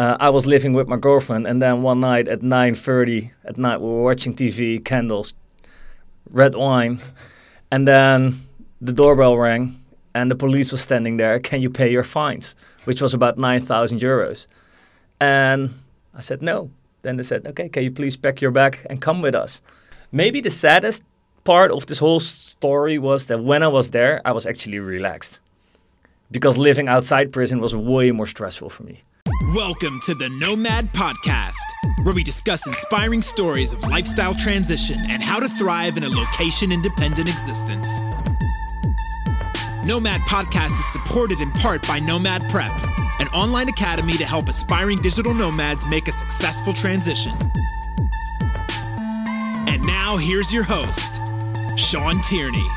uh, I was living with my girlfriend, and then one night at 9:30 at night we were watching TV, candles, red wine, and then the doorbell rang, and the police was standing there. Can you pay your fines? Which was about 9,000 euros, and I said no. Then they said, okay, can you please pack your bag and come with us? Maybe the saddest part of this whole story was that when I was there, I was actually relaxed because living outside prison was way more stressful for me. Welcome to the Nomad Podcast, where we discuss inspiring stories of lifestyle transition and how to thrive in a location independent existence. Nomad Podcast is supported in part by Nomad Prep, an online academy to help aspiring digital nomads make a successful transition. And now, here's your host, Sean Tierney.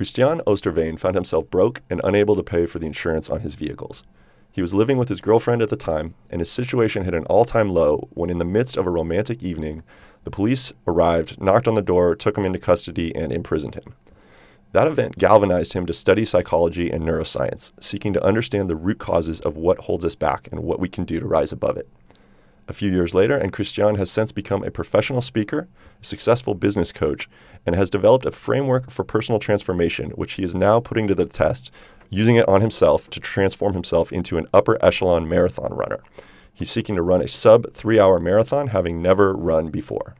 Christian Oosterveen found himself broke and unable to pay for the insurance on his vehicles. He was living with his girlfriend at the time, and his situation hit an all time low when, in the midst of a romantic evening, the police arrived, knocked on the door, took him into custody, and imprisoned him. That event galvanized him to study psychology and neuroscience, seeking to understand the root causes of what holds us back and what we can do to rise above it. A few years later, and Christian has since become a professional speaker, a successful business coach, and has developed a framework for personal transformation, which he is now putting to the test, using it on himself to transform himself into an upper echelon marathon runner. He's seeking to run a sub three hour marathon, having never run before.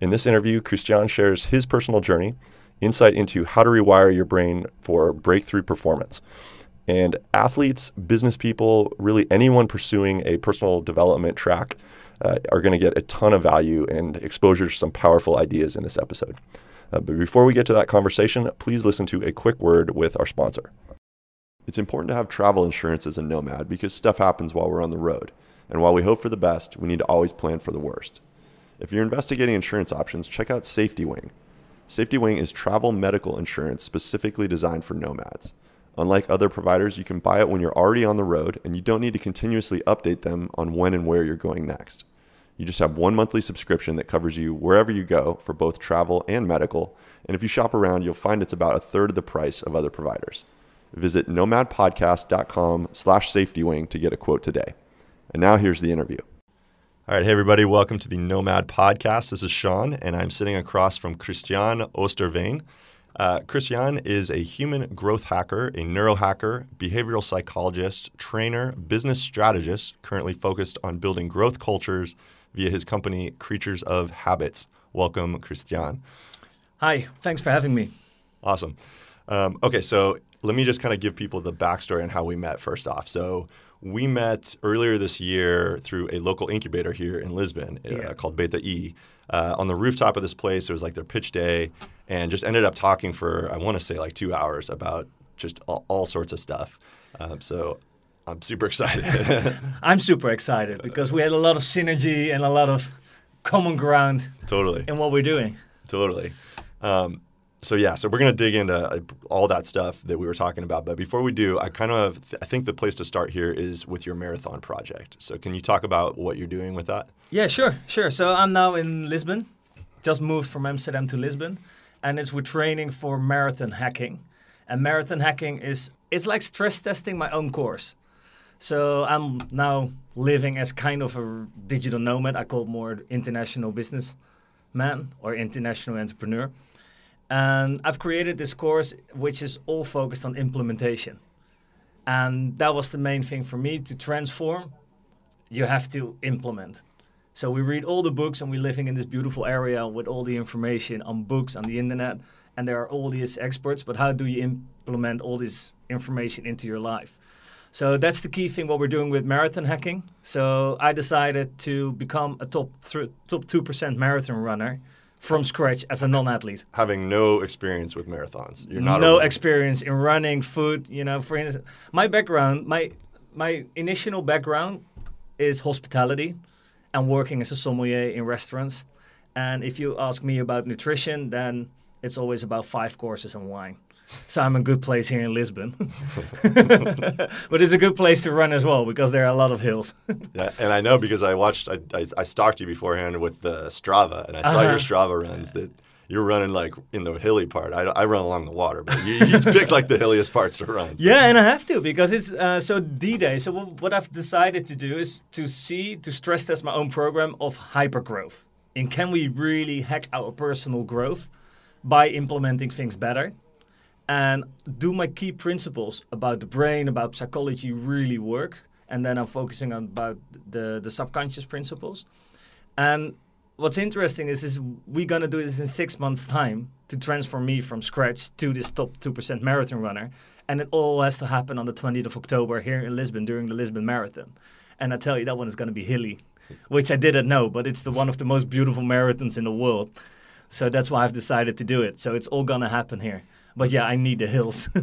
In this interview, Christian shares his personal journey, insight into how to rewire your brain for breakthrough performance. And athletes, business people, really anyone pursuing a personal development track uh, are going to get a ton of value and exposure to some powerful ideas in this episode. Uh, but before we get to that conversation, please listen to a quick word with our sponsor. It's important to have travel insurance as a nomad because stuff happens while we're on the road. And while we hope for the best, we need to always plan for the worst. If you're investigating insurance options, check out SafetyWing. Safety Wing is travel medical insurance specifically designed for nomads. Unlike other providers, you can buy it when you're already on the road and you don't need to continuously update them on when and where you're going next. You just have one monthly subscription that covers you wherever you go for both travel and medical. And if you shop around, you'll find it's about a third of the price of other providers. Visit nomadpodcast.com slash safetywing to get a quote today. And now here's the interview. All right, hey everybody, welcome to the Nomad Podcast. This is Sean, and I'm sitting across from Christian Oosterveen. Uh, Christian is a human growth hacker, a neurohacker, behavioral psychologist, trainer, business strategist, currently focused on building growth cultures via his company, Creatures of Habits. Welcome, Christian. Hi, thanks for having me. Awesome. Um, okay, so let me just kind of give people the backstory on how we met first off. So we met earlier this year through a local incubator here in Lisbon uh, yeah. uh, called Beta E. Uh, on the rooftop of this place, it was like their pitch day, and just ended up talking for I want to say like two hours about just all, all sorts of stuff. Um, so I'm super excited. I'm super excited because we had a lot of synergy and a lot of common ground. Totally. In what we're doing. Totally. Um, so yeah, so we're gonna dig into uh, all that stuff that we were talking about. But before we do, I kind of I think the place to start here is with your marathon project. So can you talk about what you're doing with that? Yeah, sure, sure. So I'm now in Lisbon, just moved from Amsterdam to Lisbon, and it's with training for marathon hacking. And marathon hacking is it's like stress testing my own course. So I'm now living as kind of a digital nomad. I call it more international businessman or international entrepreneur and I've created this course which is all focused on implementation. And that was the main thing for me to transform. You have to implement. So we read all the books and we're living in this beautiful area with all the information on books on the internet and there are all these experts, but how do you implement all this information into your life? So that's the key thing what we're doing with marathon hacking. So I decided to become a top th- top 2% marathon runner from scratch as a non-athlete. Having no experience with marathons, you're not no experience in running, food. You know, for instance, my background, my my initial background is hospitality and working as a sommelier in restaurants. And if you ask me about nutrition, then it's always about five courses and wine. So I'm a good place here in Lisbon. but it's a good place to run as well because there are a lot of hills. yeah, and I know because I watched, I, I, I, stalked you beforehand with the Strava, and I saw uh-huh. your Strava runs that you're running like in the hilly part. I, I run along the water, but you, you pick like the hilliest parts to run. so- Yeah, and I have to because it's uh, so D-Day. So wh- what I've decided to do is to see to stress test my own program of hypergrowth. And can we really hack our personal growth by implementing things better? And do my key principles about the brain, about psychology really work? And then I'm focusing on about the the subconscious principles. And what's interesting is, is we're gonna do this in six months' time to transform me from scratch to this top two percent marathon runner, and it all has to happen on the 20th of October here in Lisbon during the Lisbon Marathon. And I tell you, that one is gonna be hilly, which I didn't know, but it's the one of the most beautiful marathons in the world. So that's why I've decided to do it. So it's all gonna happen here. But yeah, mm-hmm. I need the hills.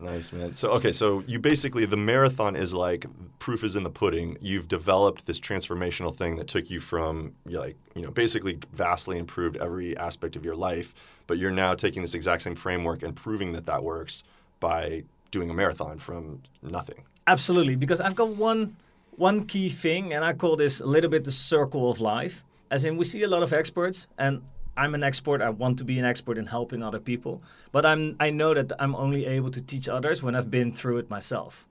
Nice, man. So, okay, so you basically, the marathon is like proof is in the pudding. You've developed this transformational thing that took you from, like, you know, basically vastly improved every aspect of your life, but you're now taking this exact same framework and proving that that works by doing a marathon from nothing. Absolutely, because I've got one one key thing, and I call this a little bit the circle of life. As in, we see a lot of experts, and I'm an expert. I want to be an expert in helping other people, but I'm I know that I'm only able to teach others when I've been through it myself,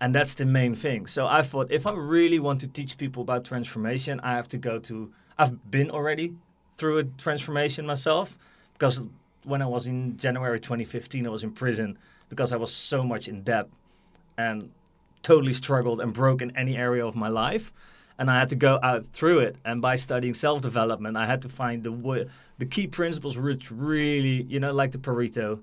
and that's the main thing. So I thought if I really want to teach people about transformation, I have to go to. I've been already through a transformation myself because when I was in January 2015, I was in prison because I was so much in debt and totally struggled and broke in any area of my life and I had to go out through it. And by studying self-development, I had to find the the key principles which really, you know, like the Pareto,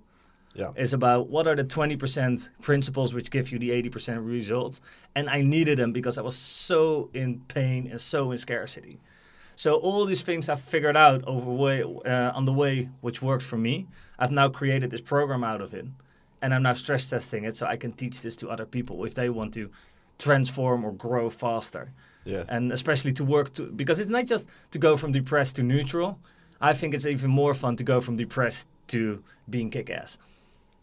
Yeah. is about what are the 20% principles which give you the 80% results. And I needed them because I was so in pain and so in scarcity. So all these things I've figured out over way uh, on the way, which worked for me. I've now created this program out of it, and I'm now stress testing it so I can teach this to other people if they want to transform or grow faster Yeah. and especially to work to because it's not just to go from depressed to neutral. I think it's even more fun to go from depressed to being kick-ass.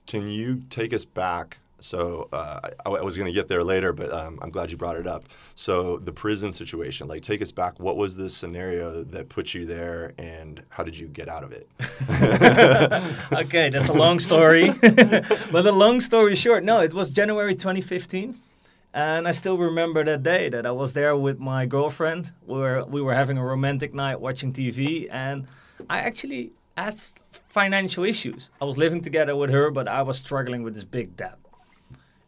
Can you take us back? So uh, I, I was going to get there later, but um, I'm glad you brought it up. So the prison situation, like, take us back. What was the scenario that put you there, and how did you get out of it? okay, that's a long story. but the long story short, no, it was January 2015. And I still remember that day that I was there with my girlfriend. Where we were having a romantic night watching TV, and I actually had financial issues. I was living together with her, but I was struggling with this big debt.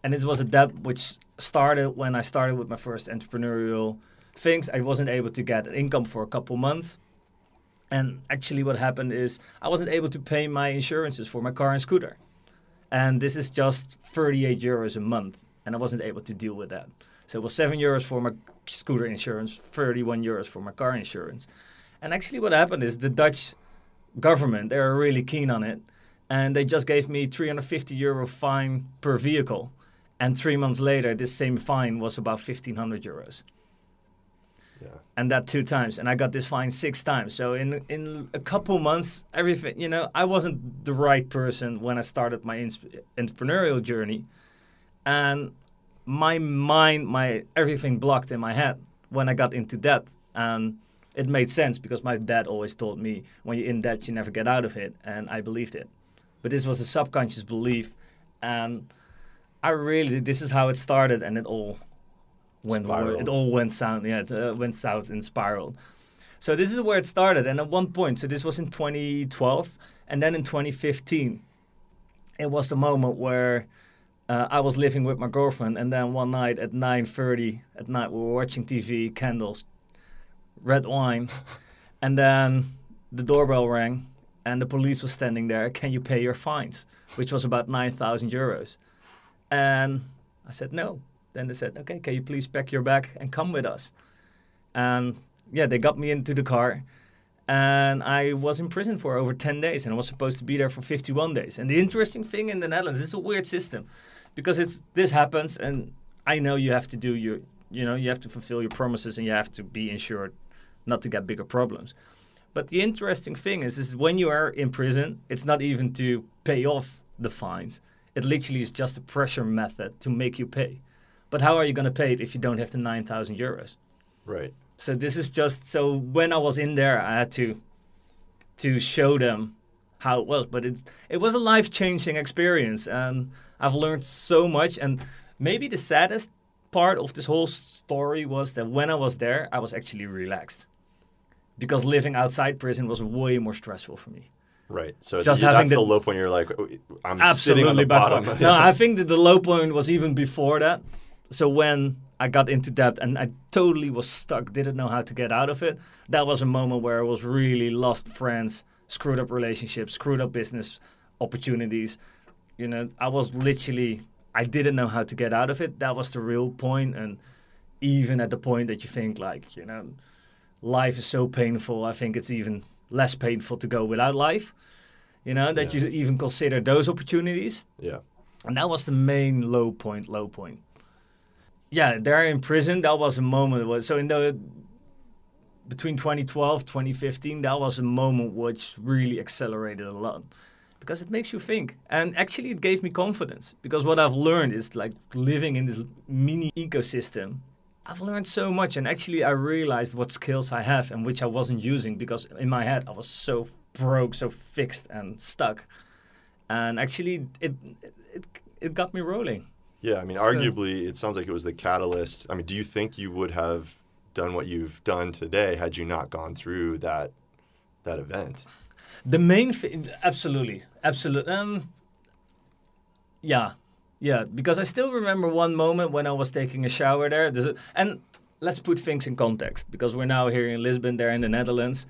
And it was a debt which started when I started with my first entrepreneurial things. I wasn't able to get an income for a couple months. And actually, what happened is I wasn't able to pay my insurances for my car and scooter. And this is just 38 euros a month. And I wasn't able to deal with that. So it was 7 euros for my scooter insurance, 31 euros for my car insurance. And actually, what happened is the Dutch government, they were really keen on it. And they just gave me 350 euro fine per vehicle. And three months later, this same fine was about 1500 euros Yeah. and that two times and i got this fine six times so in in a couple months everything you know i wasn't the right person when i started my entrepreneurial journey and my mind my everything blocked in my head when i got into debt. And it made sense because my dad always told me when you're in debt you never get out of it. And i believed it. But this was a subconscious belief. And i really this is how it started and it all went Spiraled. it all went south yeah it uh, went south and spiraled. So this is where it started. And at one point so this was in 2012 and then in 2015 it was the moment where uh, I was living with my girlfriend, and then one night at 9:30 at night we were watching TV, candles, red wine, and then the doorbell rang, and the police was standing there. Can you pay your fines? Which was about 9,000 euros, and I said no. Then they said, okay, can you please pack your bag and come with us? And yeah, they got me into the car, and I was in prison for over 10 days, and I was supposed to be there for 51 days. And the interesting thing in the Netherlands, it's a weird system, because it's this happens, and I know you have to do your, you know, you have to fulfill your promises, and you have to be insured not to get bigger problems. But the interesting thing is, is when you are in prison, it's not even to pay off the fines. It literally is just a pressure method to make you pay. But how are you going to pay it if you don't have the 9,000 euros? Right. So this is just so when I was in there, I had to to show them how it was, but it it was a life changing experience, and I've learned so much. And maybe the saddest part of this whole story was that when I was there, I was actually relaxed because living outside prison was way more stressful for me. Right. So Just having that's the, the- low point. You're like, oh, I'm sitting on Absolutely the bottom. far. No, I think that the low point was even before that. So when I got into debt and I totally was stuck, didn't know how to get out of it. That was a moment where I was really lost friends, screwed up relationships, screwed up business opportunities. You know, I was literally I didn't know how to get out of it. That was the real point. and even at the point that you think like, you know, life is so painful, I think it's even less painful to go without life. You know, that Yeah. you even consider those opportunities. yeah. And that was the main low point, low point. Yeah, there in prison, that was a moment. Was, so in the between 2012, 2015, that was a moment which really accelerated a lot because it makes you think. And actually, it gave me confidence because what I've learned is like living in this mini ecosystem. I've learned so much, and actually, I realized what skills I have and which I wasn't using because in my head I was so broke, so fixed and stuck. And actually, it it, it got me rolling. Yeah, I mean, So- arguably, it sounds like it was the catalyst. I mean, do you think you would have done what you've done today had you not gone through that that event? The main thing, absolutely, absolutely. Um, yeah, yeah. Because I still remember one moment when I was taking a shower there. And let's put things in context because we're now here in Lisbon, there in the Netherlands.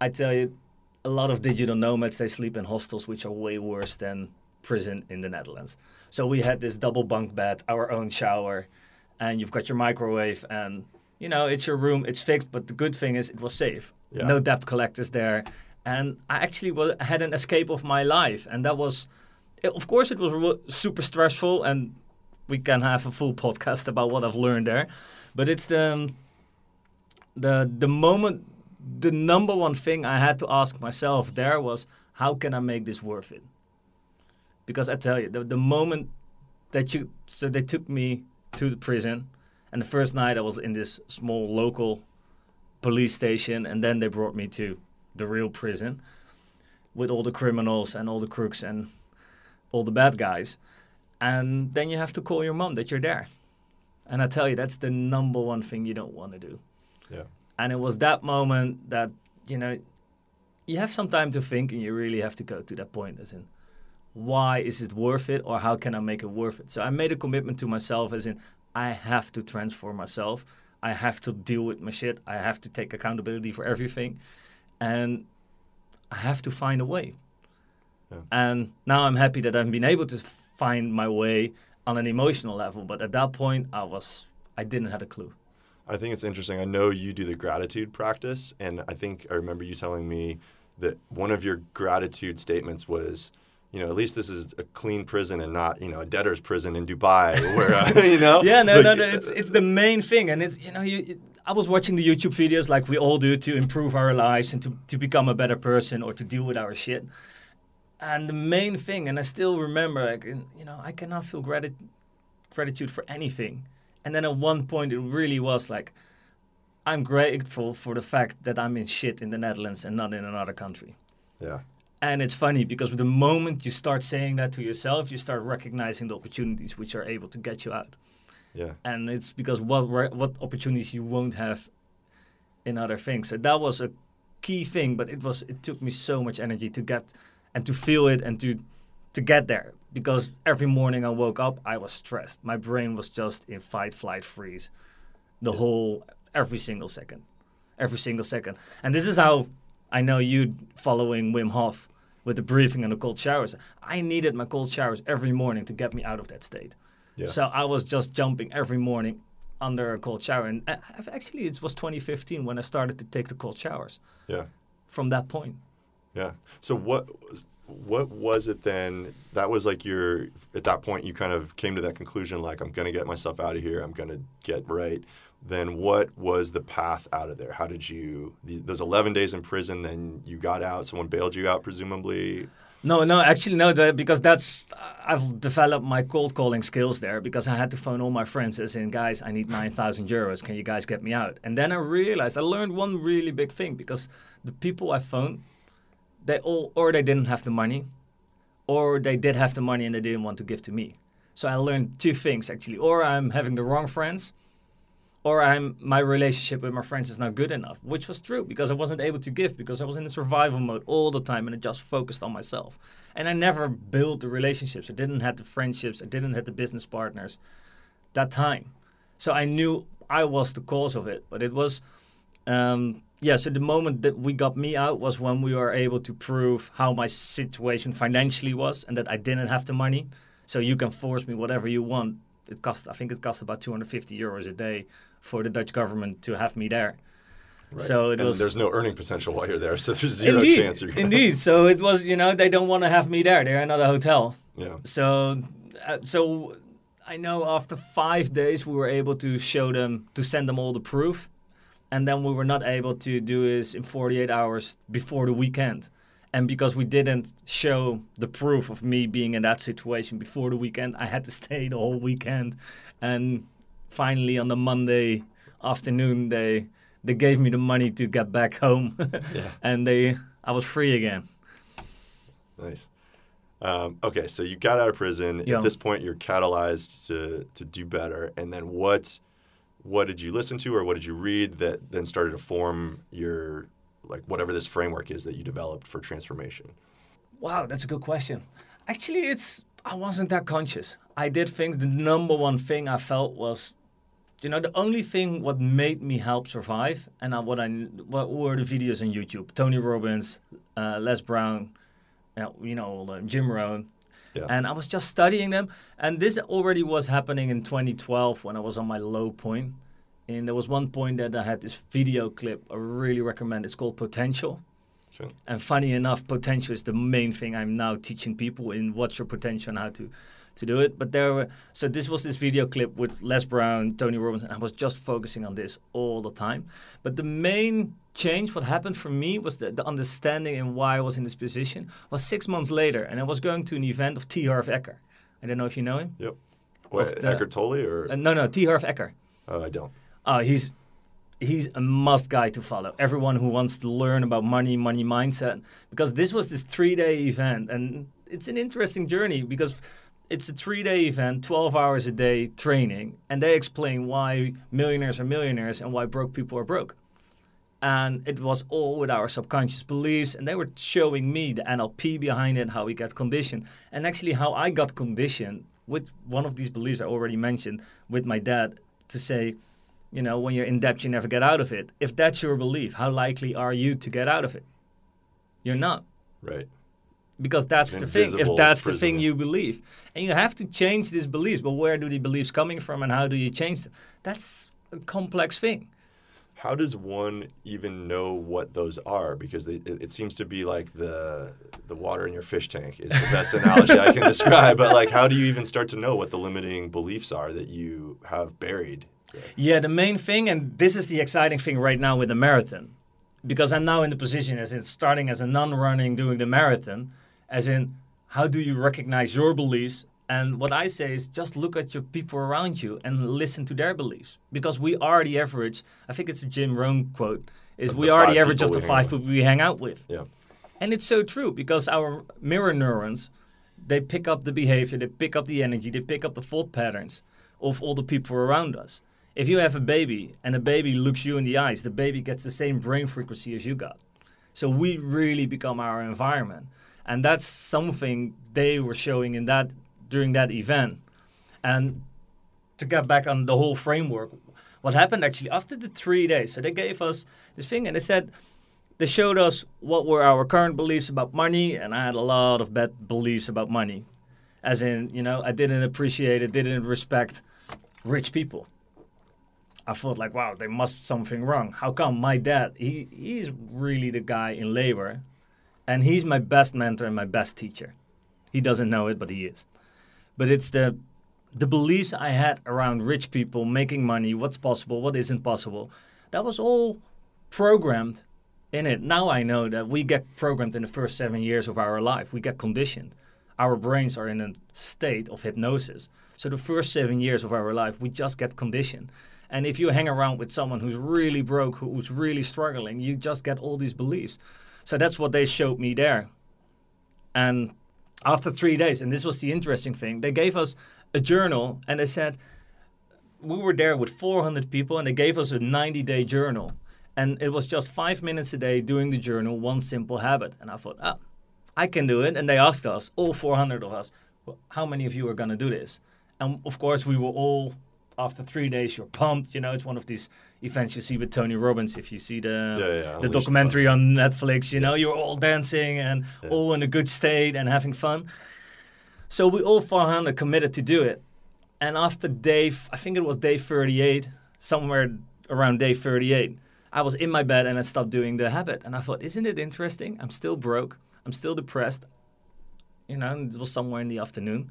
I tell you, a lot of digital nomads they sleep in hostels, which are way worse than prison in the Netherlands. So we had this double bunk bed, our own shower, and you've got your microwave, and you know it's your room, it's fixed. But the good thing is it was safe. Yeah. No debt collectors there, and I actually wa had an escape of my life, and that was, it- of course, it was super stressful, and we can have a full podcast about what I've learned there, but it's the um, the the moment the number one thing I had to ask myself there was how can I make this worth it? Because I tell you, the, the moment that you so they took me to the prison, and the first night I was in this small local police station, and then they brought me to the real prison with all the criminals and all the crooks and all the bad guys, and then you have to call your mom that you're there, and I tell you that's the number one thing you don't want to do. Yeah. and it was that moment that you know you have some time to think and you really have to go to that point as in why is it worth it or how can i make it worth it? So i made a commitment to myself as in i have to transform myself. I have to deal with my shit. I have to take accountability for everything. And i have to find a way. Yeah. and now i'm happy that i've been able to find my way on an emotional level but at that point i was i didn't have a clue. I think it's interesting. I know you do the gratitude practice, and I think I remember you telling me that one of your gratitude statements was, you know, at least this is a clean prison and not, you know, a debtor's prison in Dubai, where uh, you know. yeah, no, Like, no, no. It's it's the main thing, and it's you know, you, it, I was watching the YouTube videos like we all do to improve our lives and to to become a better person or to deal with our shit. And the main thing, and I still remember, like you know, I cannot feel grati- gratitude for anything. And then at one point, it really was like, I'm grateful for the fact that I'm in shit in the Netherlands and not in another country. Yeah. And it's funny because the moment you start saying that to yourself, you start recognizing the opportunities which are able to get you out Yeah. and it's because what re- what opportunities you won't have in other things. So that was a key thing, but it was it took me so much energy to get and to feel it and to to get there because every morning I woke up, I was stressed. My brain was just in fight, flight, freeze, the whole every single second, every single second. And this is how I know you following Wim Hof with the breathing and the cold showers. I needed my cold showers every morning to get me out of that state. Yeah. So I was just jumping every morning under a cold shower. And uh, actually, it was 2015 when I started to take the cold showers. Yeah. From that point, Yeah. So what what was it then? That was like your at that point you kind of came to that conclusion like I'm going to get myself out of here. I'm going to get right. Then what was the path out of there? How did you those 11 days in prison then you got out, someone bailed you out presumably? no, no, actually, no, because that's I've developed my cold calling skills there because I had to phone all my friends and saying, guys, I need 9,000 euros. Can you guys get me out? And then I realized I learned one really big thing because the people I phoned, they all or they didn't have the money, or they did have the money and they didn't want to give to me. So I learned two things actually: or I'm having the wrong friends, or I'm my relationship with my friends is not good enough, which was true because I wasn't able to give because I was in the survival mode all the time and I just focused on myself. And I never built the relationships. I didn't have the friendships. I didn't have the business partners that time. So I knew I was the cause of it, but it was um, yeah. So the moment that we got me out was when we were able to prove how my situation financially was and that I didn't have the money. So you can force me whatever you want. It cost I think it cost about 250 euros a day for the Dutch government to have me there. Right. So it and was there's no earning potential while you're there, so there's zero indeed, chance you're gonna. indeed. So it was, you know, they don't want to have me there. They're not a hotel. Yeah. So, uh, so I know after five days we were able to show them to send them all the proof, and then we were not able to do this in 48 hours before the weekend. And because we didn't show the proof of me being in that situation before the weekend, I had to stay the whole weekend. And finally, on the Monday afternoon, they they gave me the money to get back home, Yeah. and they I was free again. Nice. Um, okay, so you got out of prison. Yeah. At this point, you're catalyzed to to do better. And then what what did you listen to, or what did you read that then started to form your like whatever this framework is that you developed for transformation? Wow, that's a good question. Actually, it's I wasn't that conscious. I did things. The number one thing I felt was, you know, the only thing what made me help survive, and what I what were the videos on YouTube. Tony Robbins, uh, Les Brown, uh, you know, Jim Rohn. Yeah. And I was just studying them, and this already was happening in 2012 when I was on my low point. And there was one point that I had this video clip I really recommend. It's called Potential. Okay. And funny enough, potential is the main thing I'm now teaching people in what's your potential and how to, to do it. But there were so this was this video clip with Les Brown, Tony Robbins, and I was just focusing on this all the time. But the main change, what happened for me, was the, the understanding and why I was in this position was six months later, and I was going to an event of T. Harv Eker. I don't know if you know him. Yep. What, the- Eckhart Tolle or Uh, no, no, T. Harv Eker. oh, I don't. Uh, he's he's a must guy to follow. Everyone who wants to learn about money, money mindset, because this was this three day event, and it's an interesting journey because it's a three day event, twelve hours a day training, and they explain why millionaires are millionaires and why broke people are broke. And it was all with our subconscious beliefs, and they were showing me the NLP behind it, how we get conditioned, and actually how I got conditioned with one of these beliefs I already mentioned with my dad to say, you know, when you're in debt, you never get out of it. If that's your belief, how likely are you to get out of it? You're not. Right. Because that's the thing. If that's the thing you believe. And you have to change these beliefs. But where do the beliefs coming from and how do you change them? That's a complex thing. How does one even know what those are? Because they, it, it seems to be like the the water in your fish tank is the best analogy I can describe. But like, how do you even start to know what the limiting beliefs are that you have buried? Yeah, the main thing, and this is the exciting thing right now with the marathon, because I'm now in the position as in starting as a non-running doing the marathon, as in how do you recognize your beliefs? And what I say is just look at your people around you and listen to their beliefs, because we are the average. I think it's a Jim Rohn quote: "Is Of we are the average of the five people we hang out with." Yeah. And it's so true because our mirror neurons, they pick up the behavior, they pick up the energy, they pick up the thought patterns of all the people around us. If you have a baby and a baby looks you in the eyes, the baby gets the same brain frequency as you got. So we really become our environment. And that's something they were showing in that during that event. And to get back on the whole framework, what happened actually after the three days, so they gave us this thing and they said they showed us what were our current beliefs about money, and I had a lot of bad beliefs about money. As in, you know, I didn't appreciate it, didn't respect rich people. I thought like, wow, there must something wrong. How come my dad, he he's really the guy in labor, and he's my best mentor and my best teacher. He doesn't know it, but he is. But it's the the beliefs I had around rich people making money, what's possible, what isn't possible. That was all programmed in it. Now I know that we get programmed in the first seven years of our life. We get conditioned. Our brains are in a state of hypnosis. So the first seven years of our life, we just get conditioned. And if you hang around with someone who's really broke, who's really struggling, you just get all these beliefs. So that's what they showed me there. And after three days, and this was the interesting thing, they gave us a journal and they said, we were there with 400 people and they gave us a 90 day journal. And it was just five minutes a day doing the journal, one simple habit. And I thought, ah, I can do it. And they asked us, all 400 of us, how many of you are going to do this? And of course, we were all, after three days, you're pumped. You know, it's one of these events you see with Tony Robbins. If you see the, Yeah, yeah, the documentary on Netflix, you know, you're all dancing and all in a good state and having fun. So we all 400 committed to do it. And after day, I think it was day 38, somewhere around day 38, I was in my bed and I stopped doing the habit. And I thought, isn't it interesting? I'm still broke. I'm still depressed. You know, and it was somewhere in the afternoon.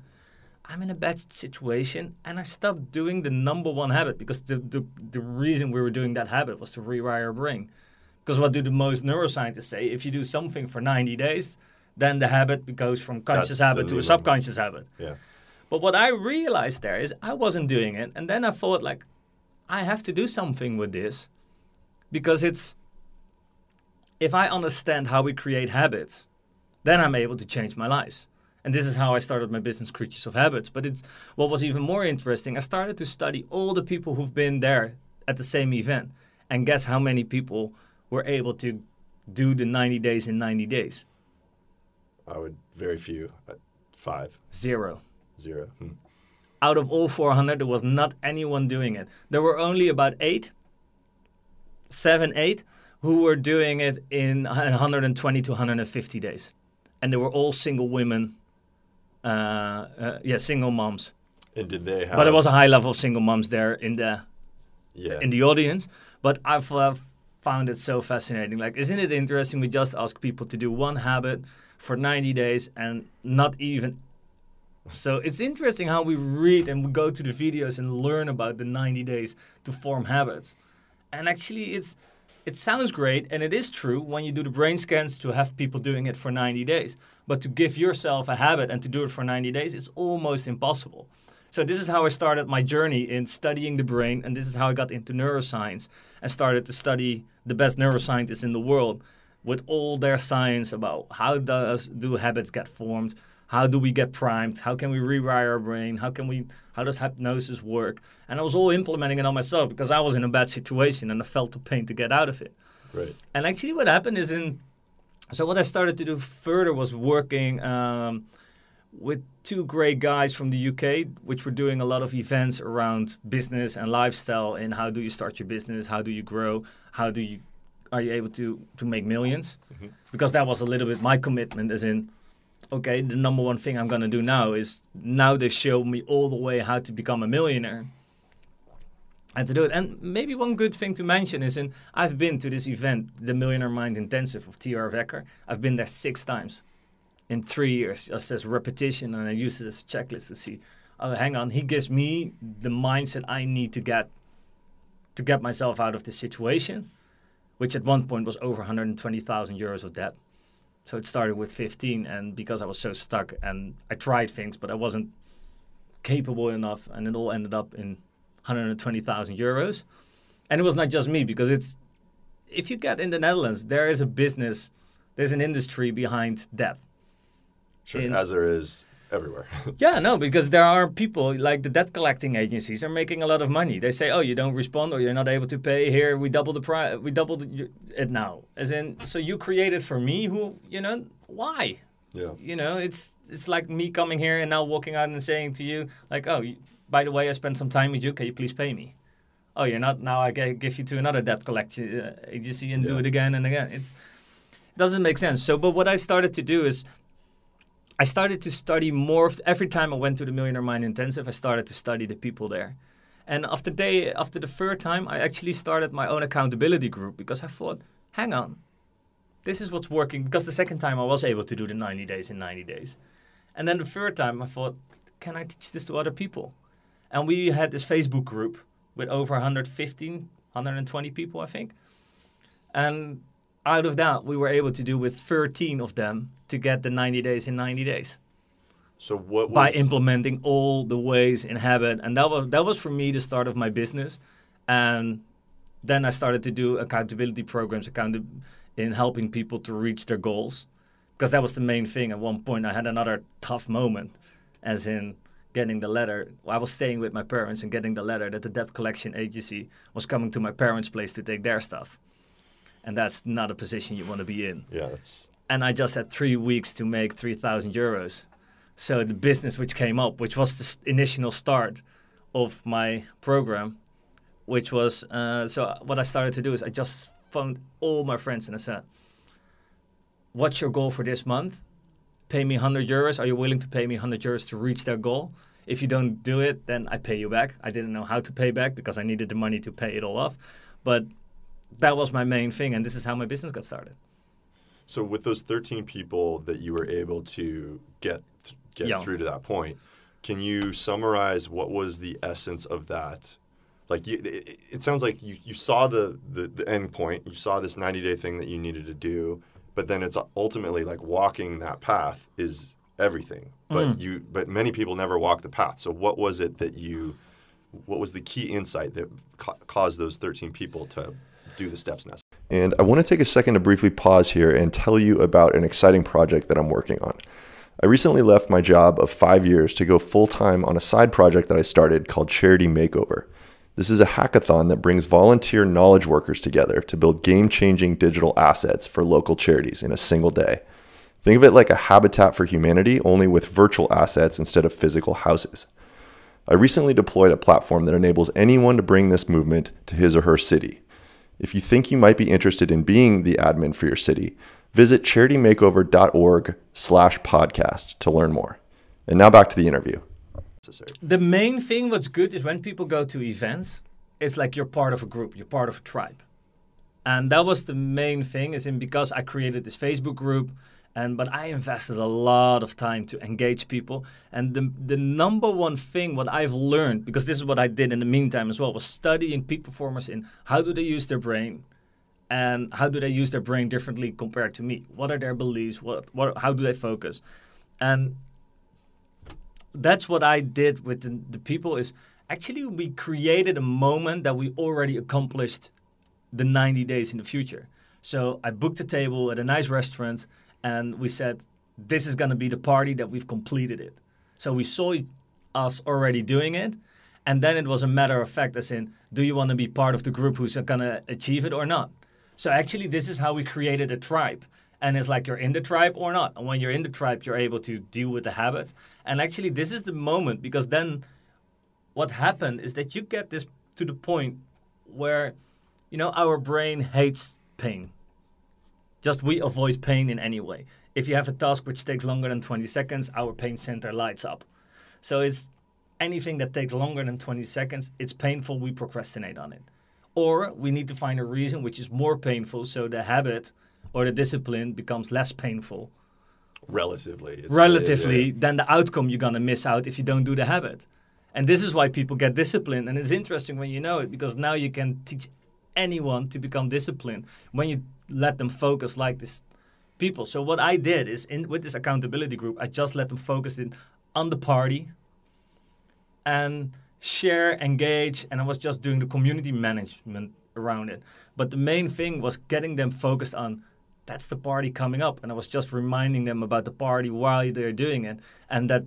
I'm in a bad situation and I stopped doing the number one habit because the, the, the reason we were doing that habit was to rewire our brain. Because what do the most neuroscientists say? If you do something for 90 days, then the habit goes from conscious That's habit to a subconscious habit. Yeah. But what I realized there is I wasn't doing it. And then I thought, like, I have to do something with this because it's, if I understand how we create habits, then I'm able to change my lives. And this is how I started my business, Creatures of Habits. But it's what was even more interesting. I started to study all the people who've been there at the same event. And guess how many people were able to do the 90 days in 90 days? I would very few. Uh, Five, Zero. zero. Hmm. out of all 400, there was not anyone doing it. There were only about eight, seven, eight, who were doing it in 120 to 150 days. And they were all single women, yeah, single moms. And did they have? But there was a high level of single moms there in the yeah. in the audience. But I've uh, found it so fascinating. Like, isn't it interesting? We just ask people to do one habit for 90 days and not even. So it's interesting how we read and we go to the videos and learn about the 90 days to form habits. And actually, it's it sounds great and it is true when you do the brain scans to have people doing it for 90 days. But to give yourself a habit and to do it for 90 days, it's almost impossible. So this is how I started my journey in studying the brain, and this is how I got into neuroscience and started to study the best neuroscientists in the world with all their science about how does do habits get formed, how do we get primed, how can we rewire our brain, how can we how does hypnosis work, and I was all implementing it on myself because I was in a bad situation and I felt the pain to get out of it. Right. And actually, what happened is in so what I started to do further was working um, with two great guys from the UK, which were doing a lot of events around business and lifestyle. And how do you start your business? How do you grow? How do you are you able to to make 1000000s Because that was a little bit my commitment, as in, okay, the number one thing I'm gonna do now is now they show me all the way how to become a millionaire and to do it. And maybe one good thing to mention is in I've been to this event, the Millionaire Mind Intensive of T. Harv Eker. I've been there six times in three years, just as repetition, and I use it as a checklist to see. Oh, hang on, he gives me the mindset I need to get to get myself out of this situation, which at one point was over 120,000 euros of debt. So it started with 15, and because I was so stuck, and I tried things, but I wasn't capable enough, and it all ended up in 120,000 euros. And it was not just me because it's if you get in the Netherlands, there is a business, there's an industry behind debt. Sure. In- As there is everywhere. Yeah, no, because there are people like the debt collecting agencies are making a lot of money. They say, "Oh, you don't respond or you're not able to pay. Here, we double the price. We doubled it now." As in, so you created for me. Who you know why? yeah. You know, it's it's like me coming here and now walking out and saying to you, like, "Oh, you, by the way, I spent some time with you. Can you please pay me?" Oh, you're not now. I give you to another debt collection uh, agency and do it again and again. It's doesn't make sense. So, but what I started to do is I started to study more. Every time I went to the Millionaire Mind Intensive, I started to study the people there. And after day after the third time, I actually started my own accountability group because I thought, hang on, this is what's working. Because the second time I was able to do the 90 days in 90 days, and then the third time I thought, can I teach this to other people? And we had this Facebook group with over 115, 120 people, I think. And out of that, we were able to do with 13 of them to get the 90 days in 90 days So what was by implementing all the ways in habit. And that was that was for me the start of my business. And then I started to do accountability programs, account in helping people to reach their goals because that was the main thing. At one point, I had another tough moment, as in getting the letter. I was staying with my parents and getting the letter that the debt collection agency was coming to my parents' place to take their stuff. And that's not a position you want to be in. Yeah, that's And I just had three weeks to make 3,000 euros. So the business which came up, which was the initial start of my program, which was uh, so what I started to do is I just phoned all my friends and I said, "What's your goal for this month? Pay me 100 euros. Are you willing to pay me 100 euros to reach that goal? If you don't do it, then I pay you back. I didn't know how to pay back because I needed the money to pay it all off, but that was my main thing, and this is how my business got started. So with those 13 people that you were able to get th- get Yeah. through to that point, can you summarize what was the essence of that? Like you, it, it sounds like you, you saw the, the the end point, you saw this 90 day thing that you needed to do, but then it's ultimately like walking that path is everything. But Mm. you but many people never walk the path. So what was it that you what was the key insight that ca- caused those 13 people to the steps necessary? And I want to take a second to briefly pause here and tell you about an exciting project that I'm working on. I recently left my job of five years to go full time on a side project that I started called Charity Makeover. This is a hackathon that brings volunteer knowledge workers together to build game changing digital assets for local charities in a single day. Think of it like a habitat for humanity, only with virtual assets instead of physical houses. I recently deployed a platform that enables anyone to bring this movement to his or her city. If you think you might be interested in being the admin for your city, visit charitymakeover.org slash podcast to learn more. And now back to the interview. The main thing what's good is when people go to events, it's like you're part of a group, you're part of a tribe. And that was the main thing is in because I created this Facebook group and but I invested a lot of time to engage people. And the the number one thing what I've learned because this is what I did in the meantime as well was studying peak performers in how do they use their brain and how do they use their brain differently compared to me? What are their beliefs? What, what how do they focus? And that's what I did with the, the people is actually we created a moment that we already accomplished the 90 days in the future. So I booked a table at a nice restaurant and we said this is going to be the party that we've completed it. So we saw us already doing it and then it was a matter of fact as in do you want to be part of the group who's going to achieve it or not? So actually this is how we created a tribe and it's like you're in the tribe or not. And when you're in the tribe, you're able to deal with the habits. And actually, this is the moment because then what happened is that you get this to the point where, you know, our brain hates pain. Just we avoid pain in any way. If you have a task which takes longer than 20 seconds, our pain center lights up. So it's anything that takes longer than 20 seconds, it's painful, we procrastinate on it. Or we need to find a reason which is more painful so the habit or the discipline becomes less painful Relatively. It's relatively than the outcome you're gonna miss out if you don't do the habit. And this is why people get disciplined. And it's interesting when you know it because now you can teach anyone to become disciplined when you let them focus like this people. So what I did is in with this accountability group, I just let them focus in on the party and share, engage, and I was just doing the community management around it. But the main thing was getting them focused on that's the party coming up, and I was just reminding them about the party while they're doing it, and that,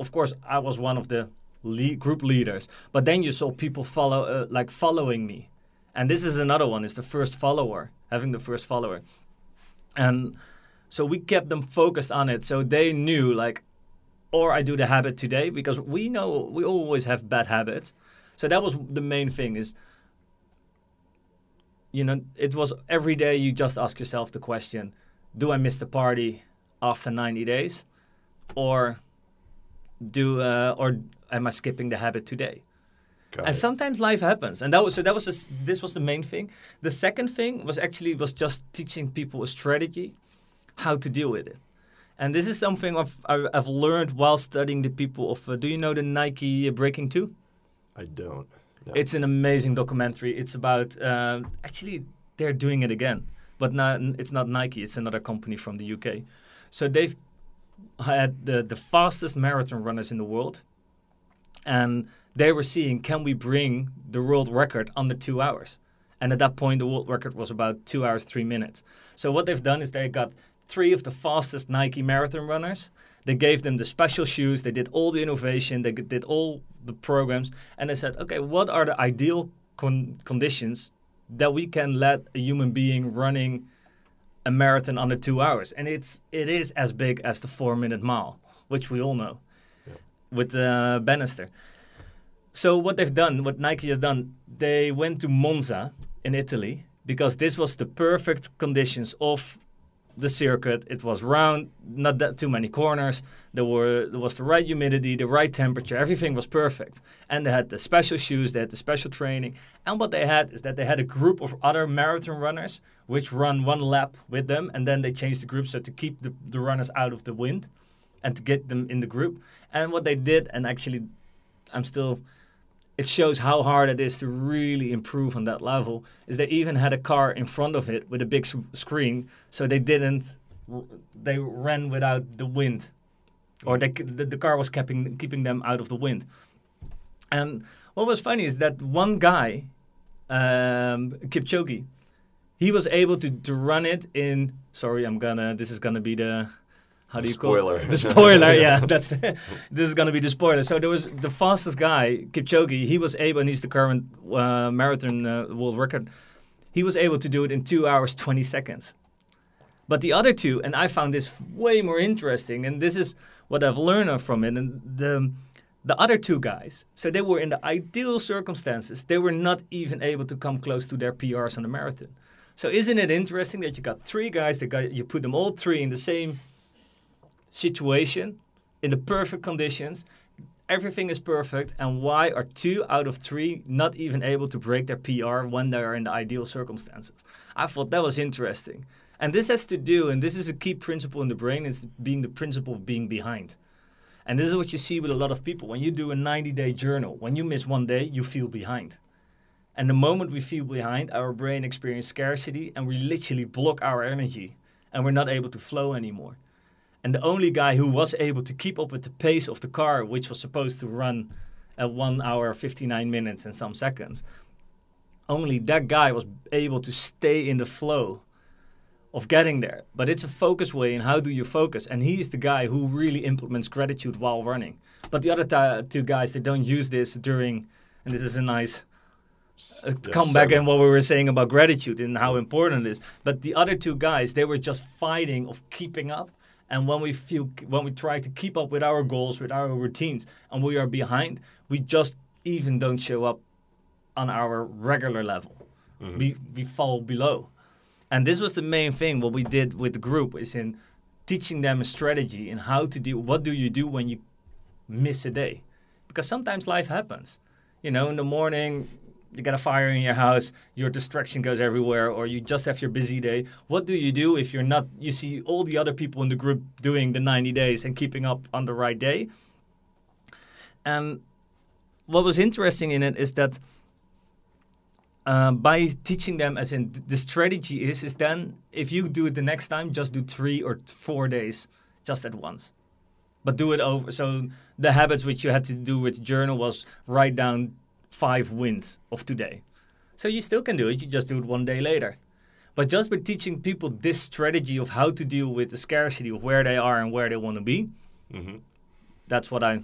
of course, I was one of the lead, group leaders. But then you saw people follow, uh, like following me, and this is another one: it's the first follower, having the first follower, and so we kept them focused on it, so they knew like or I do the habit today because we know we always have bad habits. So that was the main thing is you know, it was every day you just ask yourself the question, do I miss the party after 90 days or do uh, or am I skipping the habit today? Got and it. sometimes life happens and that was so that was just, this was the main thing the second thing was actually was just teaching people a strategy how to deal with it and this is something I've, I've learned while studying the people of uh, do you know the nike breaking 2 I don't. No. it's an amazing documentary it's about uh, actually they're doing it again but not, it's not nike it's another company from the uk so they've had the, the fastest marathon runners in the world and they were seeing can we bring the world record under two hours And at that point, the world record was about two hours, three minutes. So what they've done is they got three of the fastest Nike marathon runners. They gave them the special shoes. They did all the innovation. They did all the programs. And they said, okay, what are the ideal con- conditions that we can let a human being running a marathon under two hours? And it's it is as big as the four minute mile, which we all know with uh, Bannister. So what they've done, what Nike has done, they went to Monza in Italy because this was the perfect conditions of the circuit. It was round, not that too many corners. There were there was the right humidity, the right temperature. Everything was perfect, and they had the special shoes. They had the special training, and what they had is that they had a group of other marathon runners which run one lap with them, and then they changed the group so to keep the, the runners out of the wind, and to get them in the group. And what they did, and actually, I'm still it shows how hard it is to really improve on that level is they even had a car in front of it with a big screen so they didn't they ran without the wind. Or they, the, the car was keeping keeping them out of the wind. And what was funny is that one guy um, Kipchoge he was able to, to run it in sorry I'm gonna this is gonna be the how do you Spoiler. call it? The spoiler, yeah. That's the, this is gonna be the spoiler. So there was the fastest guy, Kipchoge. He was able, and he's the current uh, marathon uh, world record. He was able to do it in two hours twenty seconds. But the other two, and I found this way more interesting, and this is what I've learned from it. And the the other two guys, so they were in the ideal circumstances. They were not even able to come close to their PRs on the marathon. So isn't it interesting that you got three guys that got you put them all three in the same situation in the perfect conditions. Everything is perfect, and why are two out of three not even able to break their PR when they are in the ideal circumstances? I thought that was interesting. And this has to do, and this is a key principle in the brain, is being the principle of being behind. And this is what you see with a lot of people. When you do a 90 day journal, when you miss one day, you feel behind. And the moment we feel behind, our brain experiences scarcity and we literally block our energy and we're not able to flow anymore. And the only guy who was able to keep up with the pace of the car, which was supposed to run at one hour, 59 minutes, and some seconds, only that guy was able to stay in the flow of getting there. But it's a focus way, and how do you focus? And he's the guy who really implements gratitude while running. But the other two guys, they don't use this during, and this is a nice uh, Yeah, come back in what we were saying about gratitude and how important it is. But the other two guys, they were just fighting of keeping up. And when we feel, when we try to keep up with our goals, with our routines, and we are behind, we just even don't show up on our regular level. Mm-hmm. We we fall below. And this was the main thing. What we did with the group is in teaching them a strategy in how to do. What do you do when you miss a day? Because sometimes life happens. You know, in the morning you got a fire in your house, your distraction goes everywhere, or you just have your busy day. What do you do if you're not? You see all the other people in the group doing the 90 days and keeping up on the right day. And what was interesting in it is that uh, by teaching them, as in th- the strategy is, is then if you do it the next time, just do three or four days, just at once, but do it over. So the habits which you had to do with journal was write down five wins of today. So you still can do it. You just do it one day later. But just by teaching people this strategy of how to deal with the scarcity of where they are and where they want to be, Mhm. that's what I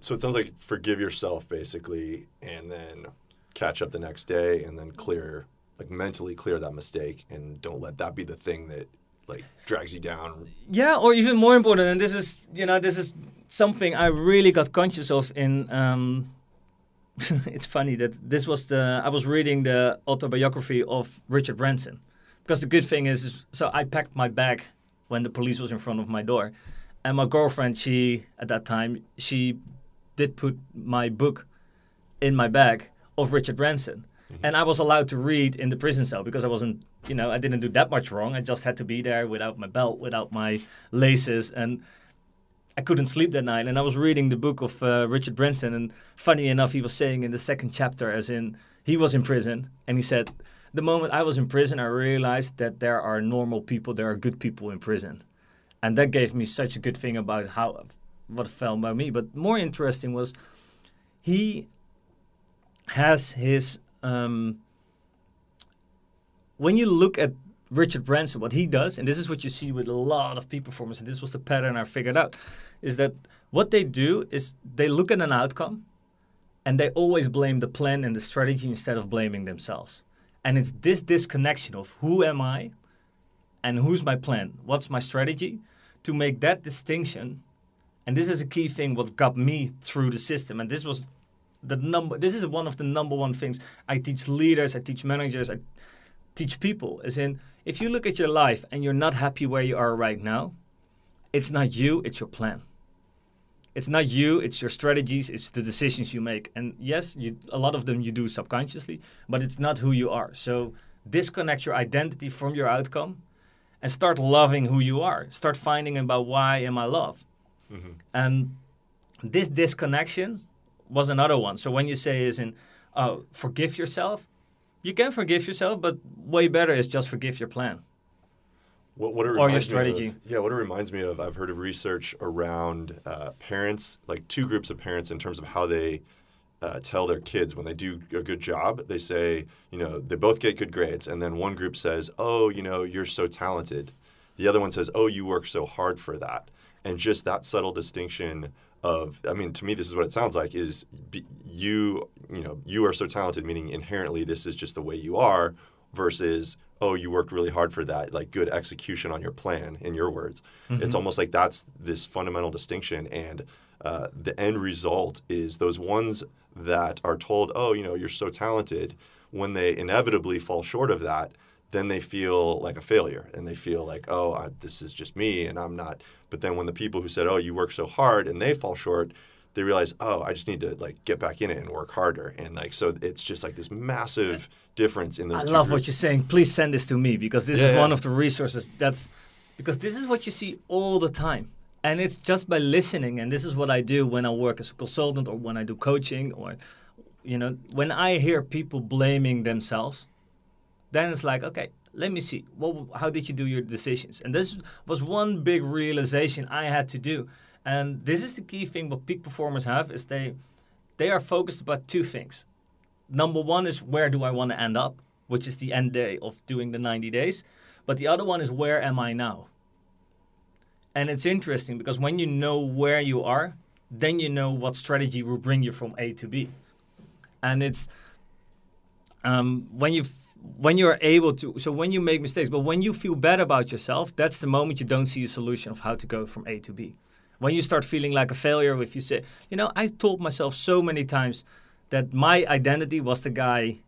So it sounds like forgive yourself basically, and then catch up the next day, and then clear, like mentally clear that mistake, and don't let that be the thing that like drags you down. Yeah, or even more important, and this is you know this is something I really got conscious of in. Um, it's funny that this was the I was reading the autobiography of Richard Branson, because the good thing is, is so I packed my bag when the police was in front of my door, and my girlfriend she at that time she did put my book in my bag of Richard Branson. Mm-hmm. And I was allowed to read in the prison cell because I wasn't, you know, I didn't do that much wrong. I just had to be there without my belt, without my laces, and I couldn't sleep that night. And I was reading the book of uh, Richard Branson, and funny enough, he was saying in the second chapter, as in he was in prison, and he said, "The moment I was in prison, I realized that there are normal people, there are good people in prison," and that gave me such a good thing about how what felt about me. But more interesting was he has his um, when you look at Richard Branson, what he does, and this is what you see with a lot of peak performers, and this was the pattern I figured out, is that what they do is they look at an outcome and they always blame the plan and the strategy instead of blaming themselves. And it's this disconnection of who am I and who's my plan, what's my strategy, to make that distinction. And this is a key thing what got me through the system. And this was the number this is one of the number one things I teach leaders, I teach managers, I teach people is in if you look at your life and you're not happy where you are right now, it's not you, it's your plan. It's not you, it's your strategies, it's the decisions you make. And yes, you, a lot of them you do subconsciously, but it's not who you are. So disconnect your identity from your outcome and start loving who you are. Start finding about why am I loved. Mm-hmm. And this disconnection was another one. So when you say is in uh, forgive yourself, you can forgive yourself, but way better is just forgive your plan. What, what or your strategy. Of, yeah, what it reminds me of, I've heard of research around uh, parents, like two groups of parents in terms of how they uh, tell their kids when they do a good job. They say, you know, they both get good grades. And then one group says, oh, you know, you're so talented. The other one says, oh, you work so hard for that. And just that subtle distinction of i mean to me this is what it sounds like is be, you you know you are so talented meaning inherently this is just the way you are versus oh you worked really hard for that like good execution on your plan in your words mm-hmm. it's almost like that's this fundamental distinction and uh, the end result is those ones that are told oh you know you're so talented when they inevitably fall short of that then they feel like a failure and they feel like, oh, I, this is just me and I'm not. But then when the people who said, oh, you work so hard and they fall short, they realize, oh, I just need to like get back in it and work harder. And like, so it's just like this massive difference in those. I love groups. what you're saying. Please send this to me because this yeah, is yeah. one of the resources that's because this is what you see all the time. And it's just by listening. And this is what I do when I work as a consultant or when I do coaching or, you know, when I hear people blaming themselves then it's like, okay, let me see. What, how did you do your decisions? And this was one big realization I had to do. And this is the key thing what peak performers have is they they are focused about two things. Number one is where do I want to end up, which is the end day of doing the 90 days. But the other one is where am I now? And it's interesting because when you know where you are, then you know what strategy will bring you from A to B. And it's um, when you when you're able to so when you make mistakes but when you feel bad about yourself that's the moment you don't see a solution of how to go from a to b. When you start feeling like a failure if you say you know i told myself so many times that my identity was the guy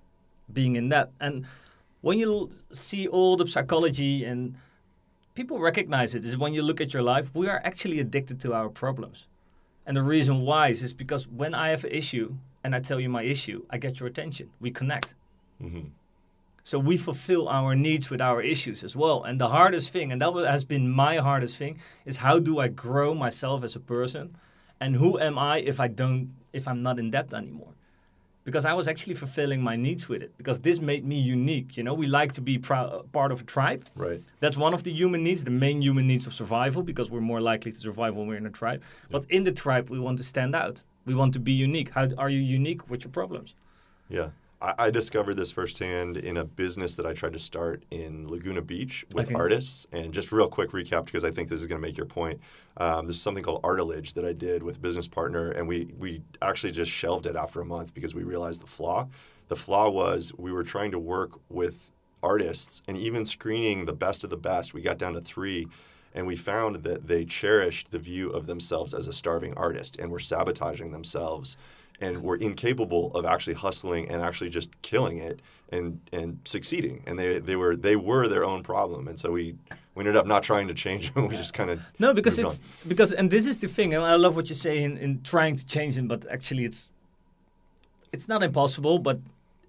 being in that and when you see all the psychology and people recognize it is when you look at your life we are actually addicted to our problems. And the reason why is, is because when i have an issue and i tell you my issue i get your attention. We connect. Mm-hmm. So we fulfill our needs with our issues as well. And the hardest thing, and that has been my hardest thing, is how do I grow myself as a person, and who am I if I don't, if I'm not in debt anymore? Because I was actually fulfilling my needs with it. Because this made me unique. You know, we like to be part of a tribe. Right. That's one of the human needs, the main human needs of survival, because we're more likely to survive when we're in a tribe. Yeah. But in the tribe, we want to stand out. We want to be unique. How are you unique with your problems? Yeah. I, discovered this firsthand in a business that I tried to start in Laguna Beach with okay. artists. And just real quick recap because I think this is going to make your point. Um, this is something called Artilage that I did with a business partner, and we we actually just shelved it after a month because we realized the flaw. The flaw was we were trying to work with artists and even screening the best of the best. We got down to three and we found that they cherished the view of themselves as a starving artist and were sabotaging themselves and were incapable of actually hustling and actually just killing it and and succeeding. And they, they were they were their own problem. And so we we ended up not trying to change them. We just kind of no because it's on. because and this is the thing. And I love what you say in, in trying to change them, but actually it's it's not impossible, but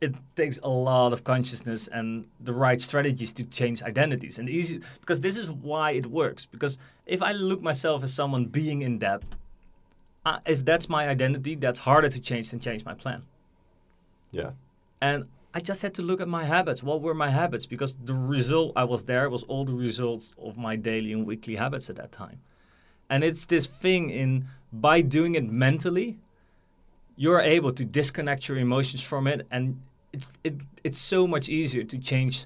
it takes a lot of consciousness and the right strategies to change identities and easy because this is why it works because if i look myself as someone being in debt uh, if that's my identity, that's harder to change than change my plan. Yeah. And I just had to look at my habits. What were my habits? Because the result I was there was all the results of my daily and weekly habits at that time. And it's this thing in by doing it mentally, you're able to disconnect your emotions from it, and it, it it's so much easier to change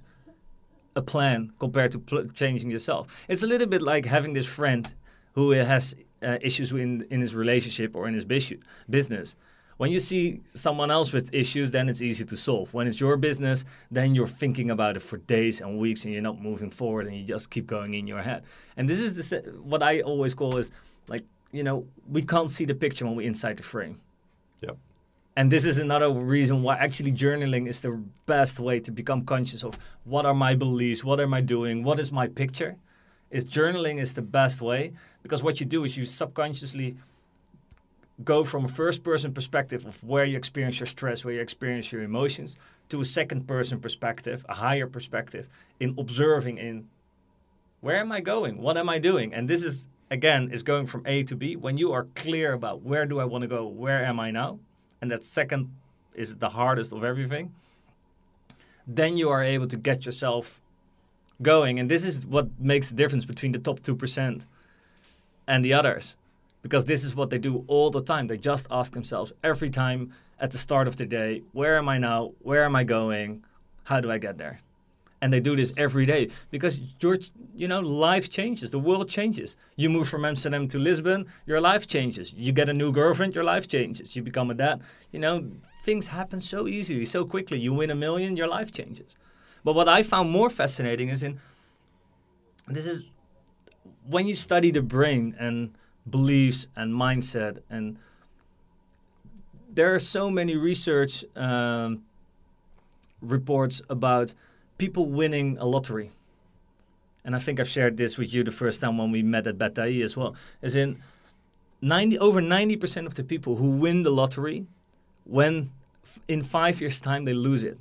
a plan compared to pl- changing yourself. It's a little bit like having this friend who has uh, issues in in his relationship or in his business. When you see someone else with issues, then it's easy to solve. When it's your business, then you're thinking about it for days and weeks, and you're not moving forward, and you just keep going in your head. And this is the, se- what I always call is like you know we can't see the picture when we're inside the frame. Yep. And this is another reason why actually journaling is the best way to become conscious of what are my beliefs, what am I doing, what is my picture. Is journaling is the best way because what you do is you subconsciously go from a first person perspective of where you experience your stress, where you experience your emotions, to a second person perspective, a higher perspective in observing in where am I going? What am I doing? And this is again is going from A to B. When you are clear about where do I want to go, where am I now? And that second is the hardest of everything. Then you are able to get yourself going. And this is what makes the difference between the top 2% and the others because this is what they do all the time. They just ask themselves every time at the start of the day, where am I now? Where am I going? How do I get there? And they do this every day because George, you know, life changes, the world changes. You move from Amsterdam to Lisbon, your life changes. You get a new girlfriend, your life changes. You become a dad. You know, things happen so easily, so quickly. You win a million, your life changes. But what I found more fascinating is in this is when you study the brain and beliefs and mindset and there are so many research um, reports about people winning a lottery. And i think i've shared this with you the first time when we met at Beta-i as well. As in 90 over 90% of the people who win the lottery when in five years time they lose it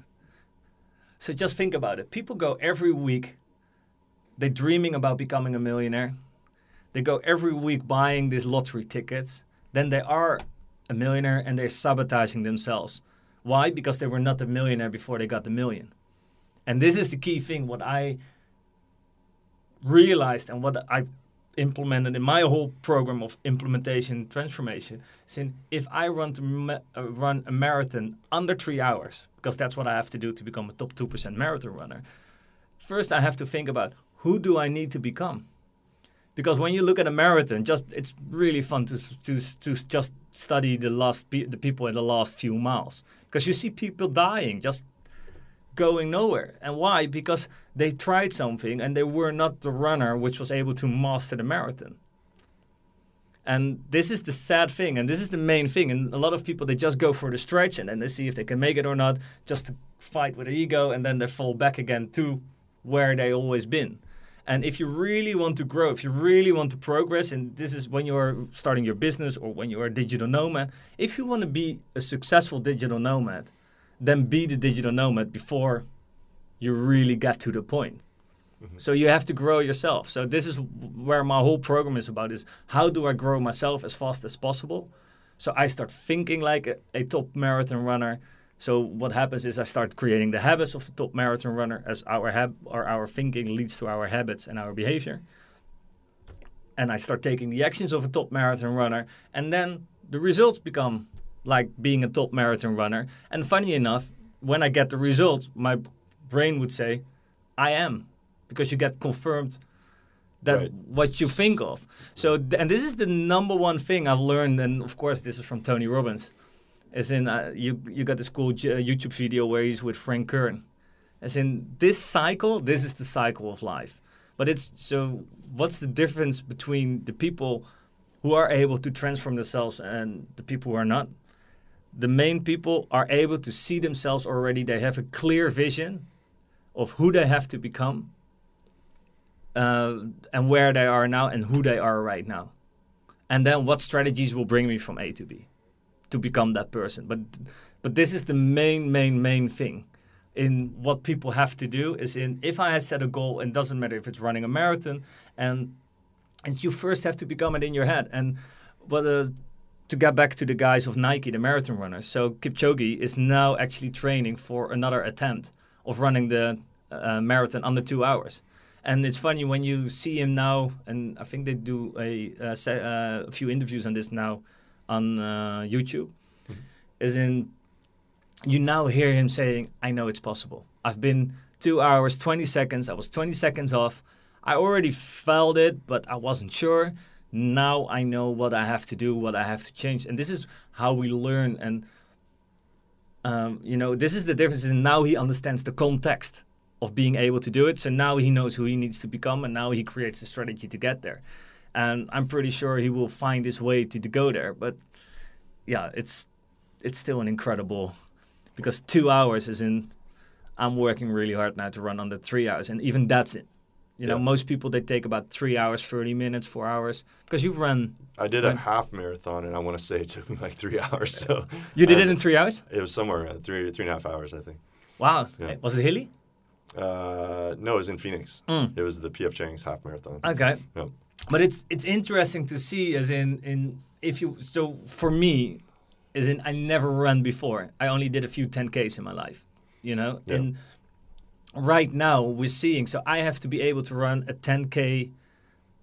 so just think about it people go every week they're dreaming about becoming a millionaire they go every week buying these lottery tickets. Then they are a millionaire and they're sabotaging themselves. Why? Because they were not a millionaire before they got the million. And this is the key thing. What I realized and what I've implemented in my whole program of implementation transformation since if I run to uh, run a marathon under three hours, because that's what I have to do to become a top two percent marathon runner. First, I have to think about who do I need to become because when you look at a marathon, just it's really fun to to to just study the last pe- the people in the last few miles because you see people dying just going nowhere. And why? Because they tried something and they were not the runner which was able to master the marathon. And this is the sad thing, and this is the main thing. And a lot of people they just go for the stretch and then they see if they can make it or not, just to fight with the ego, and then they fall back again to where they always been. And if you really want to grow, if you really want to progress, and this is when you're starting your business or when you're a digital nomad, if you want to be a successful digital nomad, then be the digital nomad before you really get to the point. Mm-hmm. So you have to grow yourself. So this is where my whole program is about is how do I grow myself as fast as possible? So I start thinking like a, a top marathon runner so what happens is I start creating the habits of the top marathon runner as our hab or our thinking leads to our habits and our behavior. And I start taking the actions of a top marathon runner, and then the results become like being a top marathon runner. And funny enough, when I get the results, my brain would say, "I am," because you get confirmed that right. what you think of. So, and this is the number one thing I've learned, and of course, this is from Tony Robbins as in, uh, you you got this cool uh, YouTube video where he's with Frank Kern. As in, this cycle, this is the cycle of life. But it's so. What's the difference between the people who are able to transform themselves and the people who are not? The main people are able to see themselves already. They have a clear vision of who they have to become uh, and where they are now and who they are right now. And then what strategies will bring me from A to B to become that person. But but this is the main main main thing in what people have to do is in if I set a goal and doesn't matter if it's running a marathon and and you first have to become it in your head and whether to get back to the guys of Nike, the marathon runners. So Kipchoge is now actually training for another attempt of running the uh, marathon under two hours. And it's funny when you see him now, and I think they do a, uh, uh, a few interviews on this now on uh, YouTube, mm-hmm. is in you now hear him saying, "I know it's possible. I've been two hours, 20 seconds. I was 20 seconds off. I already felt it, but I wasn't sure. Now I know what I have to do, what I have to change. And this is how we learn. And, um, you know, this is the difference. And now he understands the context of being able to do it. So now he knows who he needs to become. And now he creates a strategy to get there. And I'm pretty sure he will find his way to, to go there. But yeah, it's it's still an incredible because two hours is in I'm working really hard now to run under three hours, and even that's You know, most people they take about three hours, thirty minutes, four hours because you run. I did a half marathon, and I want to say it took me like three hours. So You did it in three hours. It was somewhere uh, three three and a half hours, I think. Wow, Yeah. was it hilly? Uh, no, it was in Phoenix. Mm. It was the PF Chang's half marathon. Okay, Yeah. but it's it's interesting to see as in in if you so for me, as in I never run before. I only did a few 10ks in my life. You know, Yeah. and right now we're seeing so I have to be able to run a 10k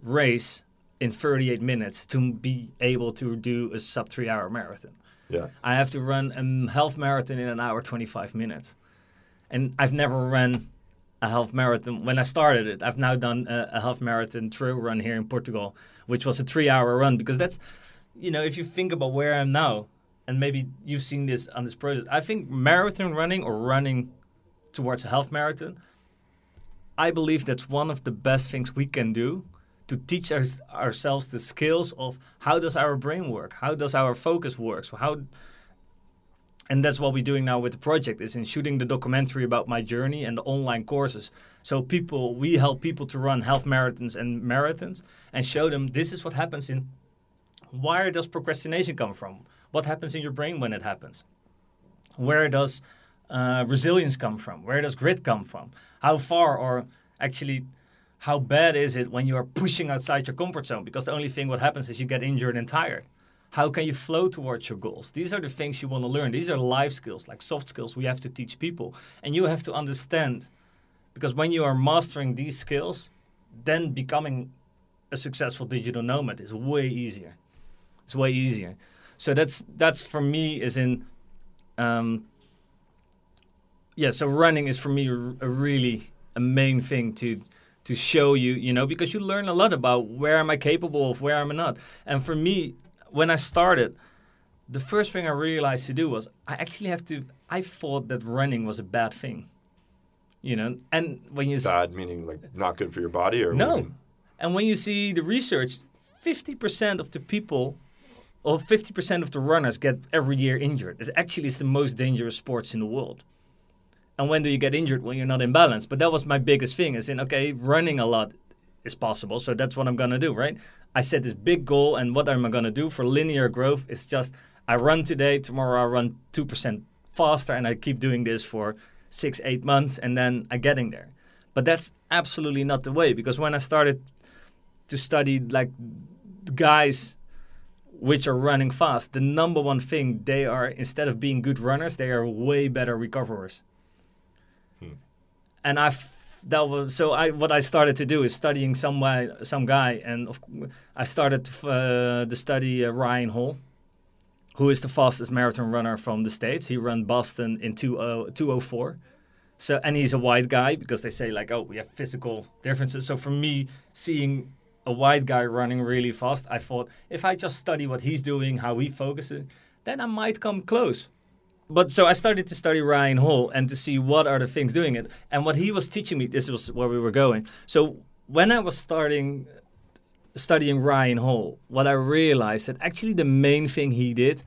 race in 38 minutes to be able to do a sub three hour marathon. Yeah. I have to run a half marathon in an hour 25 minutes. And I've never run a half marathon. When I started it, I've now done a, a half marathon trail run here in Portugal, which was a three hour run because that's, you know, if you think about where I'm now, and maybe you've seen this on this process, I think marathon running or running towards a half marathon, I believe that's one of the best things we can do to teach us, ourselves the skills of how does our brain work, how does our focus work, so how and that's what we're doing now with the project is in shooting the documentary about my journey and the online courses. So people we help people to run half marathons and marathons and show them this is what happens in where does procrastination come from? What happens in your brain when it happens? Where does uh, resilience come from? Where does grit come from? How far or actually how bad is it when you are pushing outside your comfort zone? Because the only thing what happens is you get injured and tired. How can you flow towards your goals? These are the things you want to learn. These are life skills like soft skills we have to teach people. And you have to understand because when you are mastering these skills then becoming a successful digital nomad is way easier. It's way easier. So that's that's for me is in um, yeah so running is for me a, really a main thing to to show you you know because you learn a lot about where am i capable of where am i not and for me when i started the first thing i realized to do was i actually have to i thought that running was a bad thing you know and when you s- Bad meaning like not good for your body, or what do you no. And when you see the research, 50% of the people or 50% of the runners get every year injured. It actually is the most dangerous sports in the world. And when do you get injured? When you're not in balance. But that was my biggest thing is in, okay, running a lot is possible. So that's what I'm to do, right? I set this big goal. And what am I to do for linear growth? Is just I run today, tomorrow I run 2% faster. And I keep doing this for six, eight months. And then I'm getting there. But that's absolutely not the way because when I started to study like guys which are running fast, the number one thing they are instead of being good runners, they are way better recoverers. And I that was so I what I started to do is studying some way, some guy and of, I started uh, to study uh, Ryan Hall, who is the fastest marathon runner from the states. He ran Boston in 20 204. So and he's a white guy because they say like oh we have physical differences. So for me seeing a white guy running really fast, I thought if I just study what he's doing, how he focuses, then I might come close. But so I started to study Ryan Hall and to see what are the things doing it. And what he was teaching me, this was where we were going. So when I was starting studying Ryan Hall, what I realized that actually the main thing he did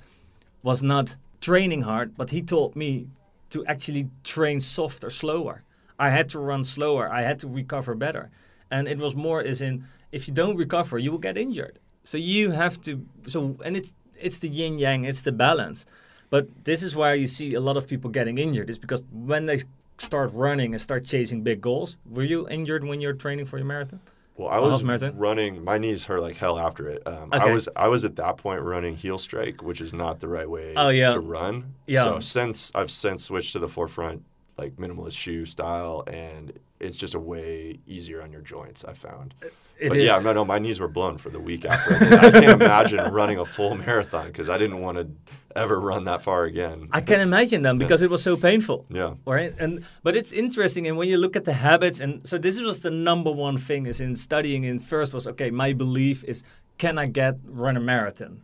was not training hard, but he taught me to actually train softer, slower. I had to run slower. I had to recover better. And it was more as in if you don't recover, you will get injured. So you have to so and it's it's the yin yang, it's the balance. But this is why you see a lot of people getting injured. Is because when they start running and start chasing big goals. Were you injured when you're training for your marathon? Well, I was running. My knees hurt like hell after it. Um, I was I was at that point running heel strike, which is not the right way Oh, yeah. to run. Yeah. So since I've since switched to the forefront like minimalist shoe style, and it's just a way easier on your joints. I found. It but is. yeah, no, no, my knees were blown for the week after. I, can't imagine running a full marathon because I didn't want to ever run that far again. I can imagine them because it was so painful. yeah. Right, and but it's interesting, and when you look at the habits, and so this was the number one thing is in studying. In first was okay, my belief is can I get run a marathon?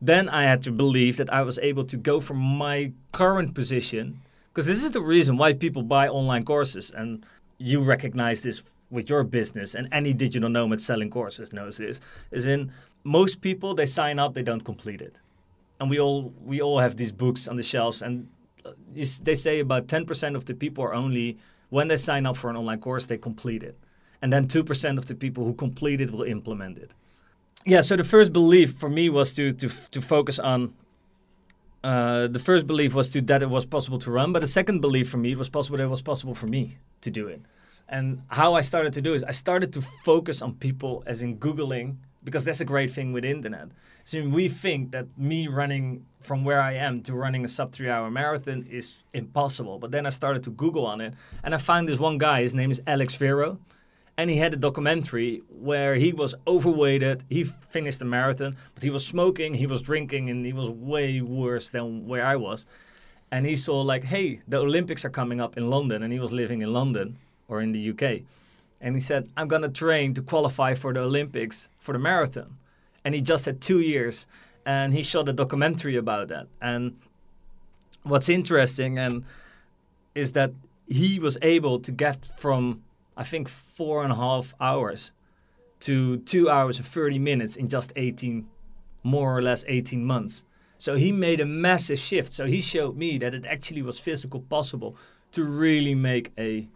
Then I had to believe that I was able to go from my current position, because this is the reason why people buy online courses, and you recognize this with your business, and any digital nomad selling courses knows this. Is in most people they sign up, they don't complete it, and we all we all have these books on the shelves, and uh, they say about 10% of the people are only when they sign up for an online course they complete it. And then 2% of the people who complete it will implement it. Yeah so the first belief for me was to to, to focus on uh, the first belief was to that it was possible to run but the second belief for me it was possible that it was possible for me to do it and how i started to do is i started to focus on people as in googling because that's a great thing with internet so we think that me running from where I am to running a sub three hour marathon is impossible. But then I started to Google on it and I found this one guy, his name is Alex Vero. And he had a documentary where he was overweighted. He finished the marathon, but he was smoking, he was drinking, and he was way worse than where I was. And he saw, like, hey, the Olympics are coming up in London. And he was living in London or in the UK. And he said, I'm going to train to qualify for the Olympics for the marathon. And he just had two years and he shot a documentary about that. And what's interesting and is that he was able to get from i think four and a half hours to two hours and 30 minutes in just 18 more or less 18 months. So he made a massive shift. So he showed me that it actually was physical possible to really make a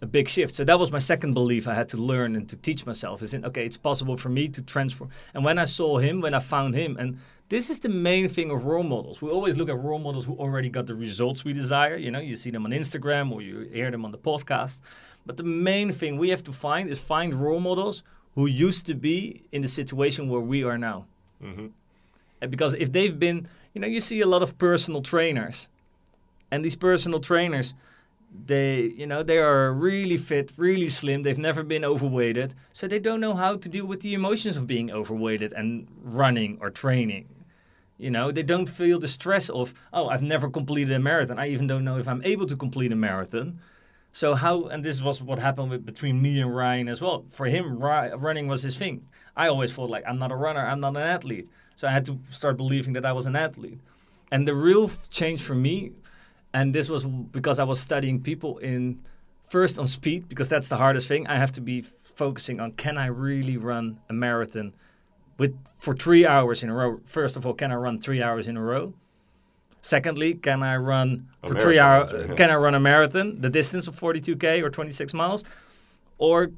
a big shift. So that was my second belief I had to learn and to teach myself is in okay, it's possible for me to transform. And when I saw him, when I found him, and this is the main thing of role models. We always look at role models who already got the results we desire. You know, you see them on Instagram or you hear them on the podcast. But the main thing we have to find is find role models who used to be in the situation where we are now. Mm-hmm. And because if they've been, you know, you see a lot of personal trainers, and these personal trainers, they, you know, they are really fit, really slim. They've never been overweighted, so they don't know how to deal with the emotions of being overweighted and running or training. You know, they don't feel the stress of, oh, I've never completed a marathon. I even don't know if I'm able to complete a marathon. So how, and this was what happened with, between me and Ryan as well. For him, ri- running was his thing. I always felt like I'm not a runner, I'm not an athlete. So I had to start believing that I was an athlete. And the real f- change for me, and this was because I was studying people in first on speed because that's the hardest thing. I have to be focusing on can I really run a marathon with for three hours in a row. First of all, can I run three hours in a row? Secondly, can I run A for three marathon, hours? yeah. Can I run a marathon, the distance of 42k or 26 miles, or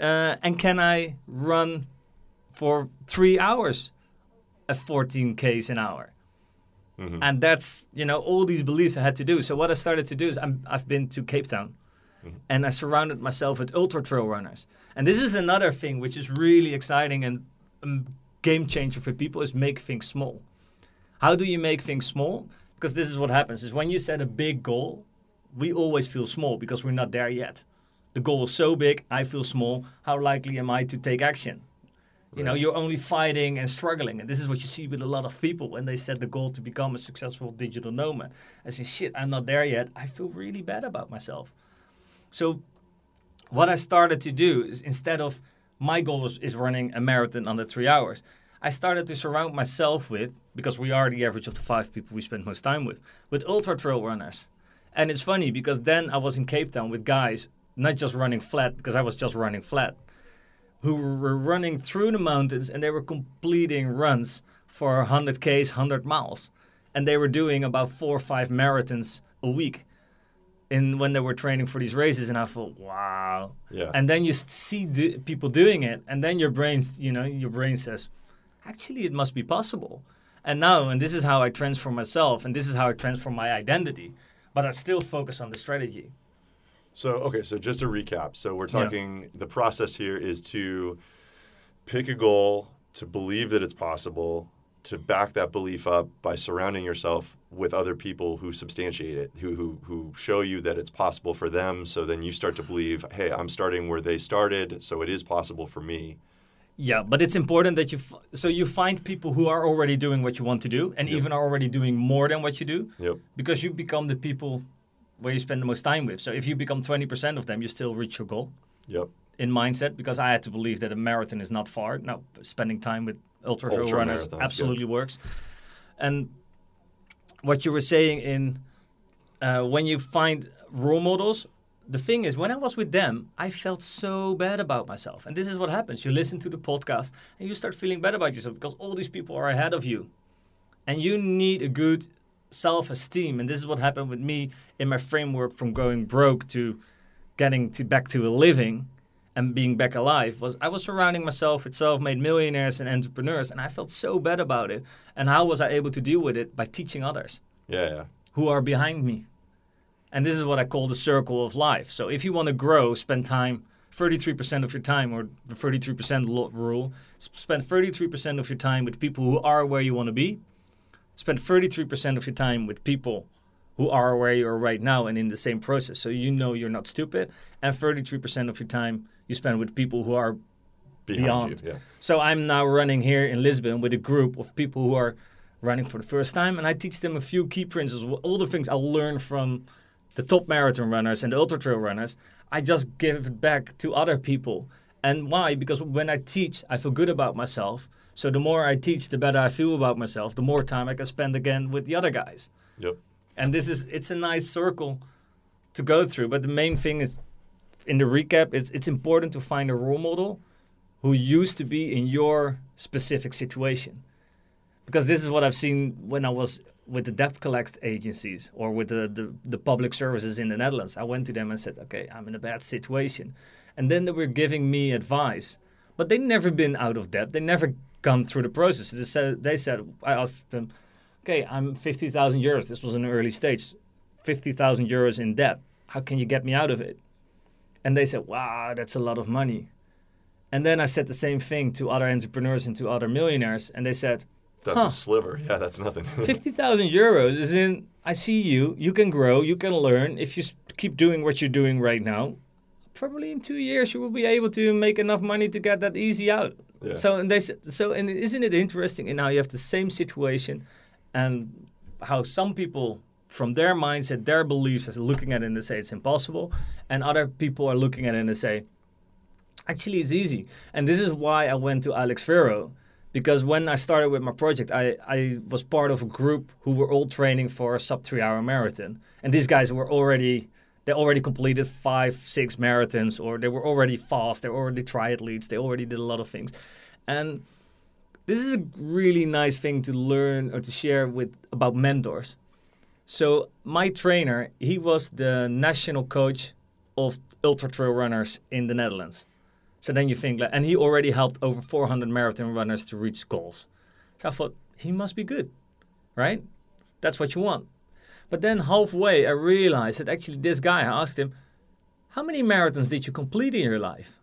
uh, and can I run for three hours at 14 k's an hour? Mm-hmm. And that's you know all these beliefs I had to do. So what I started to do is I'm, I've been to Cape Town, and I surrounded myself with ultra trail runners. And this is another thing which is really exciting and um, game changer for people is make things small. How do you make things small? Because this is what happens: is when you set a big goal, we always feel small because we're not there yet. The goal is so big, I feel small. How likely am I to take action? You know, you're only fighting and struggling. And this is what you see with a lot of people when they set the goal to become a successful digital nomad. I say, shit, I'm not there yet. I feel really bad about myself. So, what I started to do is instead of my goal was, is running a marathon under three hours, I started to surround myself with, because we are the average of the five people we spend most time with, with ultra trail runners. And it's funny because then I was in Cape Town with guys, not just running flat, because I was just running flat, who were running through the mountains and they were completing runs for 100 Ks, 100 miles. And they were doing about four or five marathons a week in when they were training for these races. And I thought, wow. Yeah. And then you see people doing it, and then your brain, you know, your brain says, actually, it must be possible. And now, and this is how I transform myself, and this is how I transform my identity. But I still focus on the strategy. So okay, so just to recap, so we're Yeah. talking the process here is to pick a goal, to believe that it's possible, to back that belief up by surrounding yourself with other people who substantiate it, who, who who show you that it's possible for them. So then you start to believe, hey, I'm starting where they started, so it is possible for me. Yeah, but it's important that you f- so you find people who are already doing what you want to do, and Yep. even are already doing more than what you do, Yep. because you become the people where you spend the most time with. So if you become twenty percent of them, you still reach your goal Yep. in mindset. Because I had to believe that a marathon is not far. Now spending time with ultra runners absolutely works. And what you were saying in uh, when you find role models, the thing is, when I was with them, I felt so bad about myself. And this is what happens: you listen to the podcast and you start feeling bad about yourself because all these people are ahead of you, and you need a good self-esteem. And this is what happened with me in my framework from going broke to getting to back to a living and being back alive was I was surrounding myself with self-made millionaires and entrepreneurs and I felt so bad about it. And how was I able to deal with it? By teaching others Yeah. Yeah. who are behind me. And this is what I call the circle of life. So if you want to grow, spend time 33% of your time or the 33% rule, spend 33% of your time with people who are where you want to be. Spend 33% of your time with people who are where you are right now and in the same process. So you know you're not stupid. And 33% of your time you spend with people who are Behind Beyond. you. Yeah. so I'm now running here in Lisbon with a group of people who are running for the first time, and I teach them a few key principles. All the things I learned from the top marathon runners and the ultra trail runners, I just give it back to other people. And why? Because when I teach, I feel good about myself. So the more I teach, the better I feel about myself. The more time I can spend again with the other guys. Yep. And this is it's a nice circle to go through. But the main thing is in the recap, it's it's important to find a role model who used to be in your specific situation. Because this is what I've seen when I was with the debt collect agencies or with the, the, the public services in the Netherlands. I went to them and said, okay, I'm in a bad situation. And then they were giving me advice. But they never been out of debt. They never gone through the process. They said, they said I asked them, okay, I'm 50,000 euros. This was an early stage. 50,000 euros in debt. How can you get me out of it? And they said, wow, that's a lot of money. And then I said the same thing to other entrepreneurs and to other millionaires. And they said, That's Huh. a sliver. Yeah, that's nothing. 50,000 euros is in, I see you, you can grow, you can learn. If you keep doing what you're doing right now, probably in two years you will be able to make enough money to get that easy out. So, and they so, and isn't it interesting And now you have the same situation and how some people from their mindset, their beliefs are looking at it and they say it's impossible, and other people are looking at it and they say, actually it's easy. And this is why I went to Alex Vero. Because when I started with my project, I, I was part of a group who were all training for a sub three hour marathon. And these guys were already, they already completed five, six marathons, or they were already fast, they were already triathletes, they already did a lot of things. And this is a really nice thing to learn or to share with about mentors. So my trainer, he was the national coach of ultra trail runners in the Netherlands. So then you think, and he already helped over 400 marathon runners to reach goals. So I thought he must be good, right? That's what you want. But then halfway, I realized that actually this guy, I asked him, how many marathons did you complete in your life?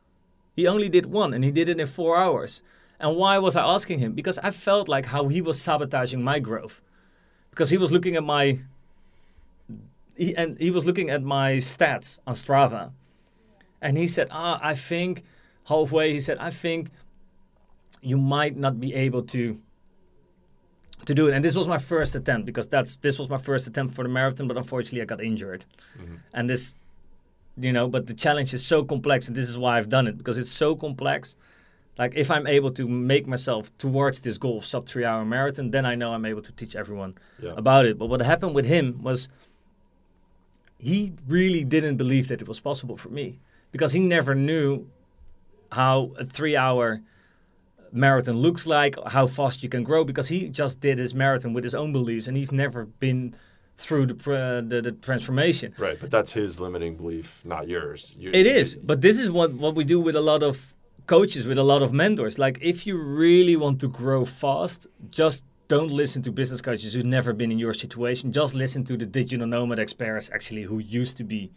He only did one, and he did it in four hours. And why was I asking him? Because I felt like how he was sabotaging my growth. Because he was looking at my, he, and he was looking at my stats on Strava, and he said, "Ah, I think halfway." He said, "I think you might not be able to." To do it, and this was my first attempt because that's this was my first attempt for the marathon, but unfortunately I got injured, mm-hmm. and this you know but the challenge is so complex and this is why i've done it because it's so complex. Like if i'm able to make myself towards this goal of sub three hour marathon then i know i'm able to teach everyone Yeah. about it. But what happened with him was he really didn't believe that it was possible for me because he never knew how a three hour marathon looks like how fast you can grow because he just did his marathon with his own beliefs and he's never been through the pr- the, the transformation Right, but that's his limiting belief, not yours. You, it is, but this is what, what we do with a lot of coaches, with a lot of mentors. Like, if you really want to grow fast, just don't listen to business coaches who've never been in your situation. Just listen to the digital nomad experts, actually, who used to be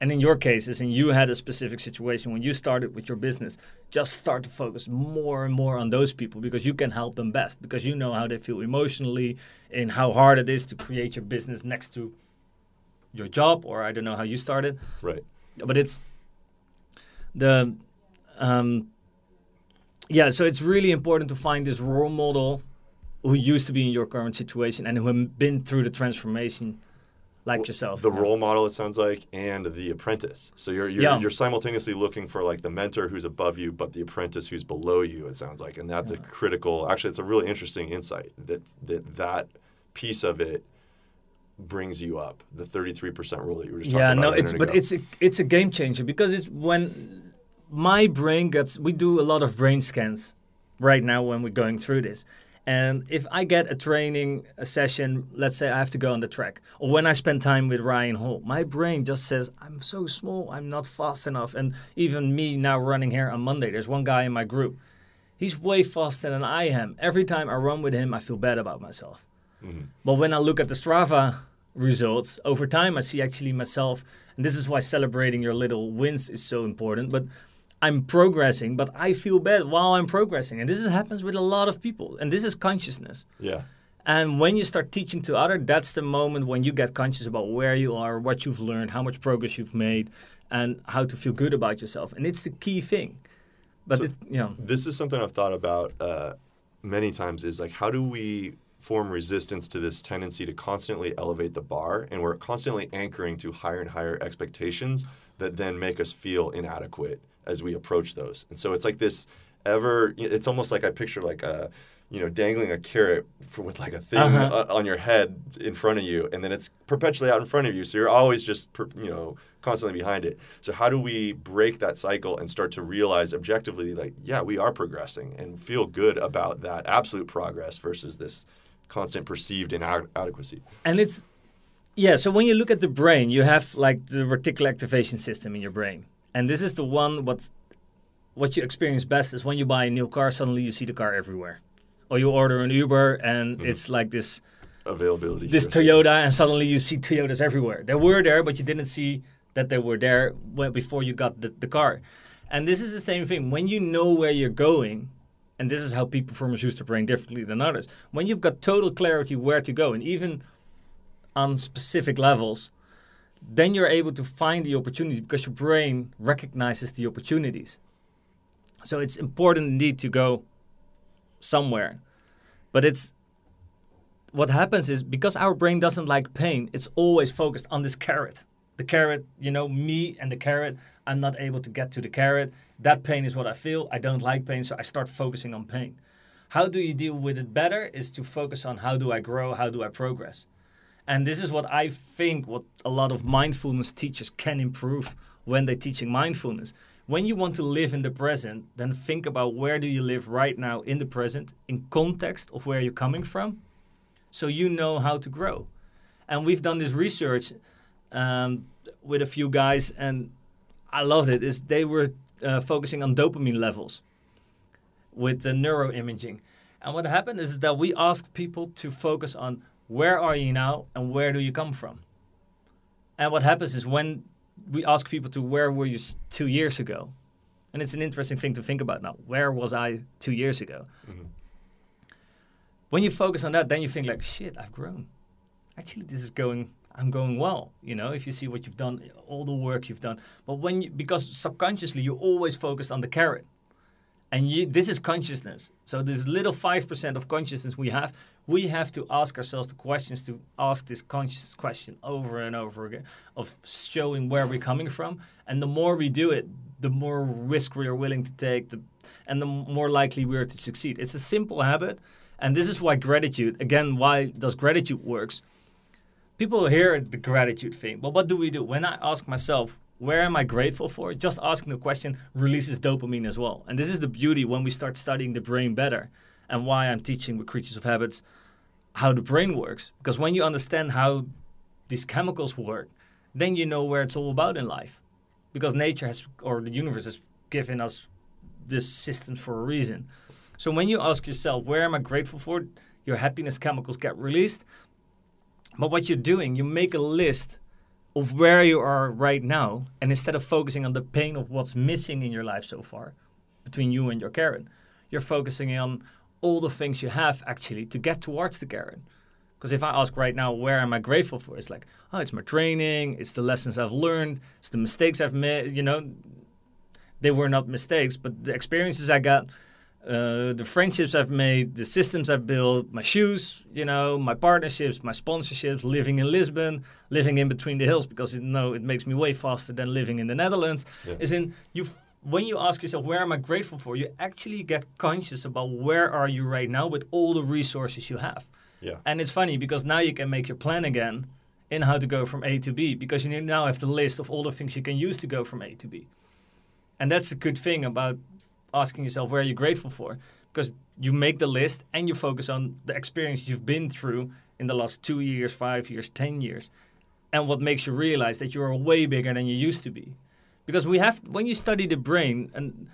And in your cases, and you had a specific situation when you started with your business, just start to focus more and more on those people because you can help them best because you know how they feel emotionally and how hard it is to create your business next to your job or I don't know how you started. Right. But it's the um, yeah, so it's really important to find this role model who used to be in your current situation and who have been through the transformation like Well, yourself. The Yeah. role model, it sounds like, and the apprentice. So you're you're, Yeah. you're simultaneously looking for like the mentor who's above you, but the apprentice who's below you. It sounds like, and that's a critical. Actually, it's a really interesting insight that that that piece of it brings you up. The thirty three percent rule that you were just yeah talking no it's but ago. it's a, it's a game changer because it's when my brain gets we do a lot of brain scans right now when we're going through this and if i get a training a session let's say i have to go on the track or when i spend time with ryan hall my brain just says i'm so small i'm not fast enough. And even me now running here on monday there's one guy in my group. He's way faster than i am. Every time i run with him i feel bad about myself. Mm-hmm. But when I look at the Strava results over time, I see actually myself, and this is why celebrating your little wins is so important. But I'm progressing, but I feel bad while I'm progressing, and this is, happens with a lot of people. And this is consciousness. yeah. And when you start teaching to other, that's the moment when you get conscious about where you are, what you've learned, how much progress you've made, and how to feel good about yourself. And it's the key thing. But So- it, you know, This is something I've thought about uh, many times. Is like how do we form resistance to this tendency to constantly elevate the bar, and we're constantly anchoring to higher and higher expectations that then make us feel inadequate as we approach those. And so it's like this ever. It's almost like I picture like a you know dangling a carrot for, with like a thing Uh-huh. uh, on your head in front of you, and then it's perpetually out in front of you. So you're always just per, you know constantly behind it. So how do we break that cycle and start to realize objectively like yeah we are progressing and feel good about that absolute progress versus this constant perceived inadequacy. and it's yeah so when you look at the brain you have like the reticular activation system in your brain and this is the one what what you experience best is when you buy a new car suddenly you see the car everywhere. Or you order an uber and mm-hmm. it's like this Availability. this toyota and suddenly you see toyotas everywhere. They were there but you didn't see that they were there when, before you got the, the car. And this is the same thing. When you know where you're going and this is how peak performers use their brain differently than others when you've got total clarity where to go and even on specific levels, then you're able to find the opportunities because your brain recognizes the opportunities. So it's important indeed to go somewhere. But it's what happens is because our brain doesn't like pain, it's always focused on this carrot. The carrot, you know, me and the carrot, I'm not able to get to the carrot. That pain is what I feel. I don't like pain, so I start focusing on pain. How do you deal with it better is to focus on how do I grow, how do I progress. And this is what I think what a lot of mindfulness teachers can improve when they're teaching mindfulness. When you want to live in the present, then think about where do you live right now in the present in context of where you're coming from so you know how to grow. And we've done this research um, with a few guys and I loved it is they were uh, focusing on dopamine levels with the neuroimaging. And what happened is that we asked people to focus on where are you now and where do you come from? And what happens is when we ask people to where were you two years ago, and it's an interesting thing to think about now. Where was I two years ago? Mm-hmm. When you focus on that, then you think like, shit, I've grown. Actually, this is going. I'm going well. You know, if you see what you've done, all the work you've done. But when you, because subconsciously you always focused on the carrot, and you, this is consciousness. So this little five percent of consciousness we have, we have to ask ourselves the questions to ask this conscious question over and over again of showing where we're coming from. And the more we do it, the more risk we are willing to take, and the more likely we are to succeed. It's a simple habit, and this is why gratitude. Again, why does gratitude works? People hear the gratitude thing, but what do we do? When I ask myself, where am I grateful for? Just asking the question releases dopamine as well. And this is the beauty when we start studying the brain better and why I'm teaching with Creatures of Habits how the brain works. Because when you understand how these chemicals work, then you know where it's all about in life. Because nature has, or the universe has given us this system for a reason. So when you ask yourself, where am I grateful for? Your happiness chemicals get released. But what you're doing, you make a list of where you are right now, and instead of focusing on the pain of what's missing in your life so far between you and your Karen, you're focusing on all the things you have actually to get towards the Karen. Because if I ask right now, where am I grateful for? It's like, oh, it's my training, it's the lessons I've learned, it's the mistakes I've made. You know, they were not mistakes, but the experiences I got, uh, the friendships I've made, the systems I've built, my shoes, you know, my partnerships, my sponsorships, living in Lisbon, living in between the hills because you know it makes me way faster than living in the Netherlands. Yeah. Is in you when you ask yourself where am I grateful for, you actually get conscious about where are you right now with all the resources you have. Yeah. And it's funny because now you can make your plan again in how to go from A to B because you now have the list of all the things you can use to go from A to B. And that's the good thing about asking yourself where are you're grateful for because you make the list and you focus on the experience you've been through in the last two years, five years, 10 years, and what makes you realize that you're way bigger than you used to be. Because we have, when you study the brain, and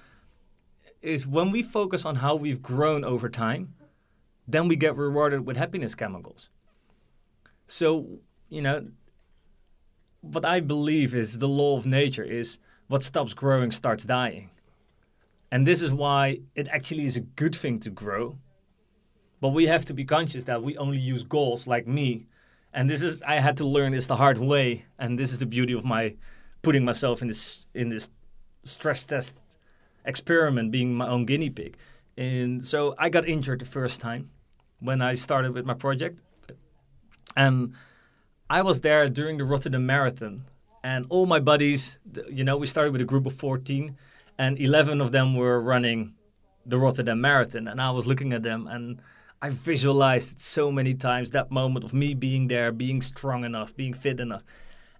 is when we focus on how we've grown over time, then we get rewarded with happiness chemicals. So, you know, what I believe is the law of nature is what stops growing starts dying. And this is why it actually is a good thing to grow. But we have to be conscious that we only use goals like me. And this is I had to learn this the hard way. And this is the beauty of my putting myself in this in this stress test experiment, being my own guinea pig. And so I got injured the first time when I started with my project. And I was there during the Rotterdam Marathon. And all my buddies, you know, we started with a group of 14, and 11 of them were running the Rotterdam Marathon. And I was looking at them and I visualized it so many times that moment of me being there, being strong enough, being fit enough.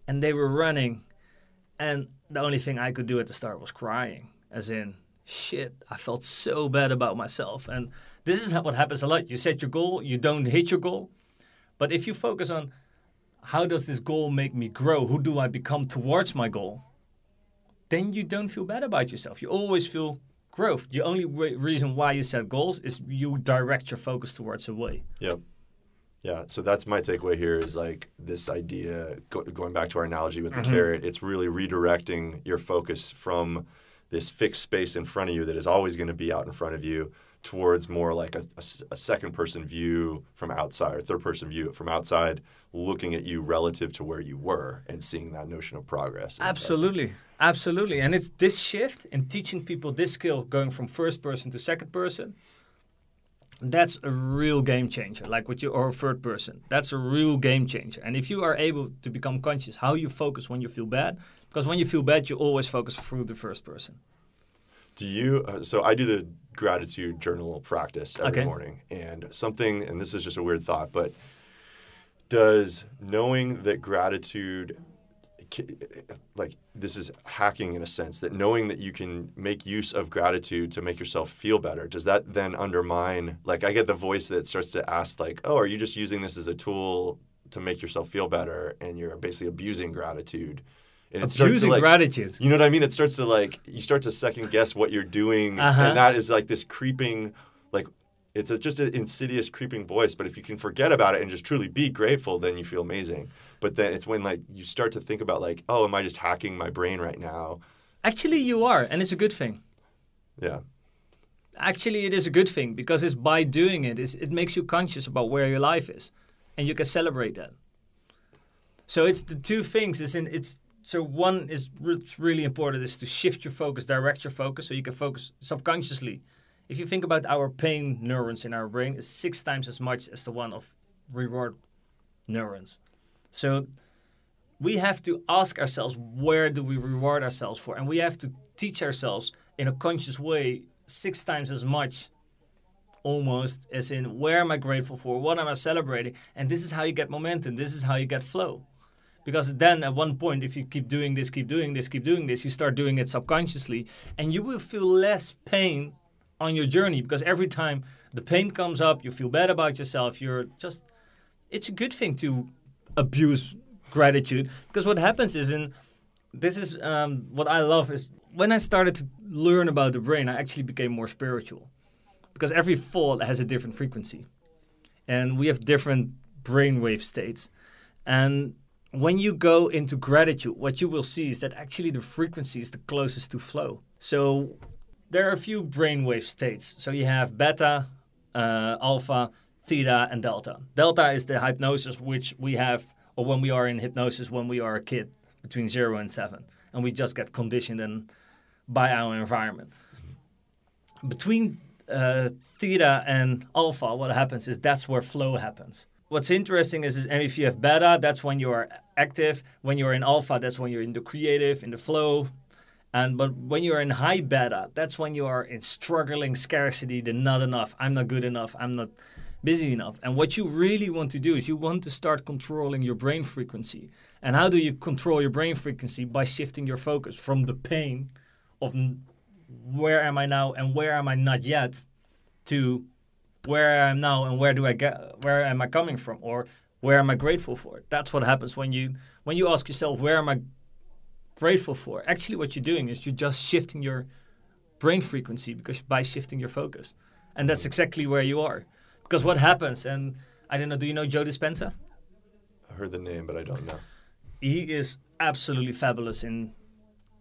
And they were running. And the only thing I could do at the start was crying, as in, shit, I felt so bad about myself. And this is what happens a lot. You set your goal, you don't hit your goal. But if you focus on how does this goal make me grow? Who do I become towards my goal? Then you don't feel bad about yourself. You always feel growth. The only re- reason why you set goals is you direct your focus towards a way. Yeah. Yeah. So that's my takeaway here is like this idea, go, going back to our analogy with the mm-hmm. carrot, it's really redirecting your focus from this fixed space in front of you that is always going to be out in front of you towards more like a second person view from outside or third person view from outside looking at you relative to where you were and seeing that notion of progress. Absolutely. Absolutely. And it's this shift in teaching people this skill going from first person to second person. That's a real game changer, like with you or third person. That's a real game changer. And if you are able to become conscious how you focus when you feel bad, because when you feel bad, you always focus through the first person. Do you? Uh, so I do the gratitude journal practice every Okay. morning, and something, and this is just a weird thought, but does knowing that gratitude, like this is hacking in a sense, that knowing that you can make use of gratitude to make yourself feel better, does that then undermine? Like I get the voice that starts to ask, like, "Oh, are you just using this as a tool to make yourself feel better?" And you're basically abusing gratitude. And it starts to, Abusing like- gratitude. you know what I mean? It starts to like you start to second guess what you're doing, Uh-huh. and that is like this creeping, like it's a, just an insidious creeping voice. But if you can forget about it and just truly be grateful, then you feel amazing. But then it's when like you start to think about like, oh, am I just hacking my brain right now? Actually, you are, and it's a good thing. Yeah, Actually, it is a good thing because it's by doing it, it's, it makes you conscious about where your life is, and you can celebrate that. So it's the two things. Is in it's so one is really important is to shift your focus, direct your focus, so you can focus subconsciously. If you think about our pain neurons in our brain, is six times as much as the one of reward neurons. So we have to ask ourselves where do we reward ourselves for? And we have to teach ourselves in a conscious way six times as much almost as in where am i grateful for? What am i celebrating? And this is how you get momentum. This is how you get flow. Because then at one point if you keep doing this keep doing this keep doing this you start doing it subconsciously and you will feel less pain on your journey because every time the pain comes up you feel bad about yourself you're just it's a good thing to abuse gratitude because what happens is in this is um, what I love is when I started to learn about the brain, I actually became more spiritual because every thought has a different frequency, and we have different brainwave states, and when you go into gratitude, what you will see is that actually the frequency is the closest to flow. So there are a few brainwave states. So you have beta, uh, alpha, theta, and delta. Delta is the hypnosis which we have, or when we are in hypnosis when we are a kid, between zero and seven, and we just get conditioned and by our environment. Between uh, theta and alpha, what happens is that's where flow happens. What's interesting is, is if you have beta, that's when you are active. When you're in alpha, that's when you're in the creative, in the flow. And but when you're in high beta, that's when you are in struggling scarcity, the not enough. I'm not good enough. I'm not busy enough. And what you really want to do is you want to start controlling your brain frequency. And how do you control your brain frequency? By shifting your focus from the pain of where am I now and where am I not yet to where I am now and where do I get where am I coming from or where am I grateful for? That's what happens when you when you ask yourself where am I grateful for? Actually what you're doing is you're just shifting your brain frequency because by shifting your focus. And that's exactly where you are. Because what happens and I don't know, do you know Joe Dispenza? I heard the name, but I don't know. He is absolutely fabulous in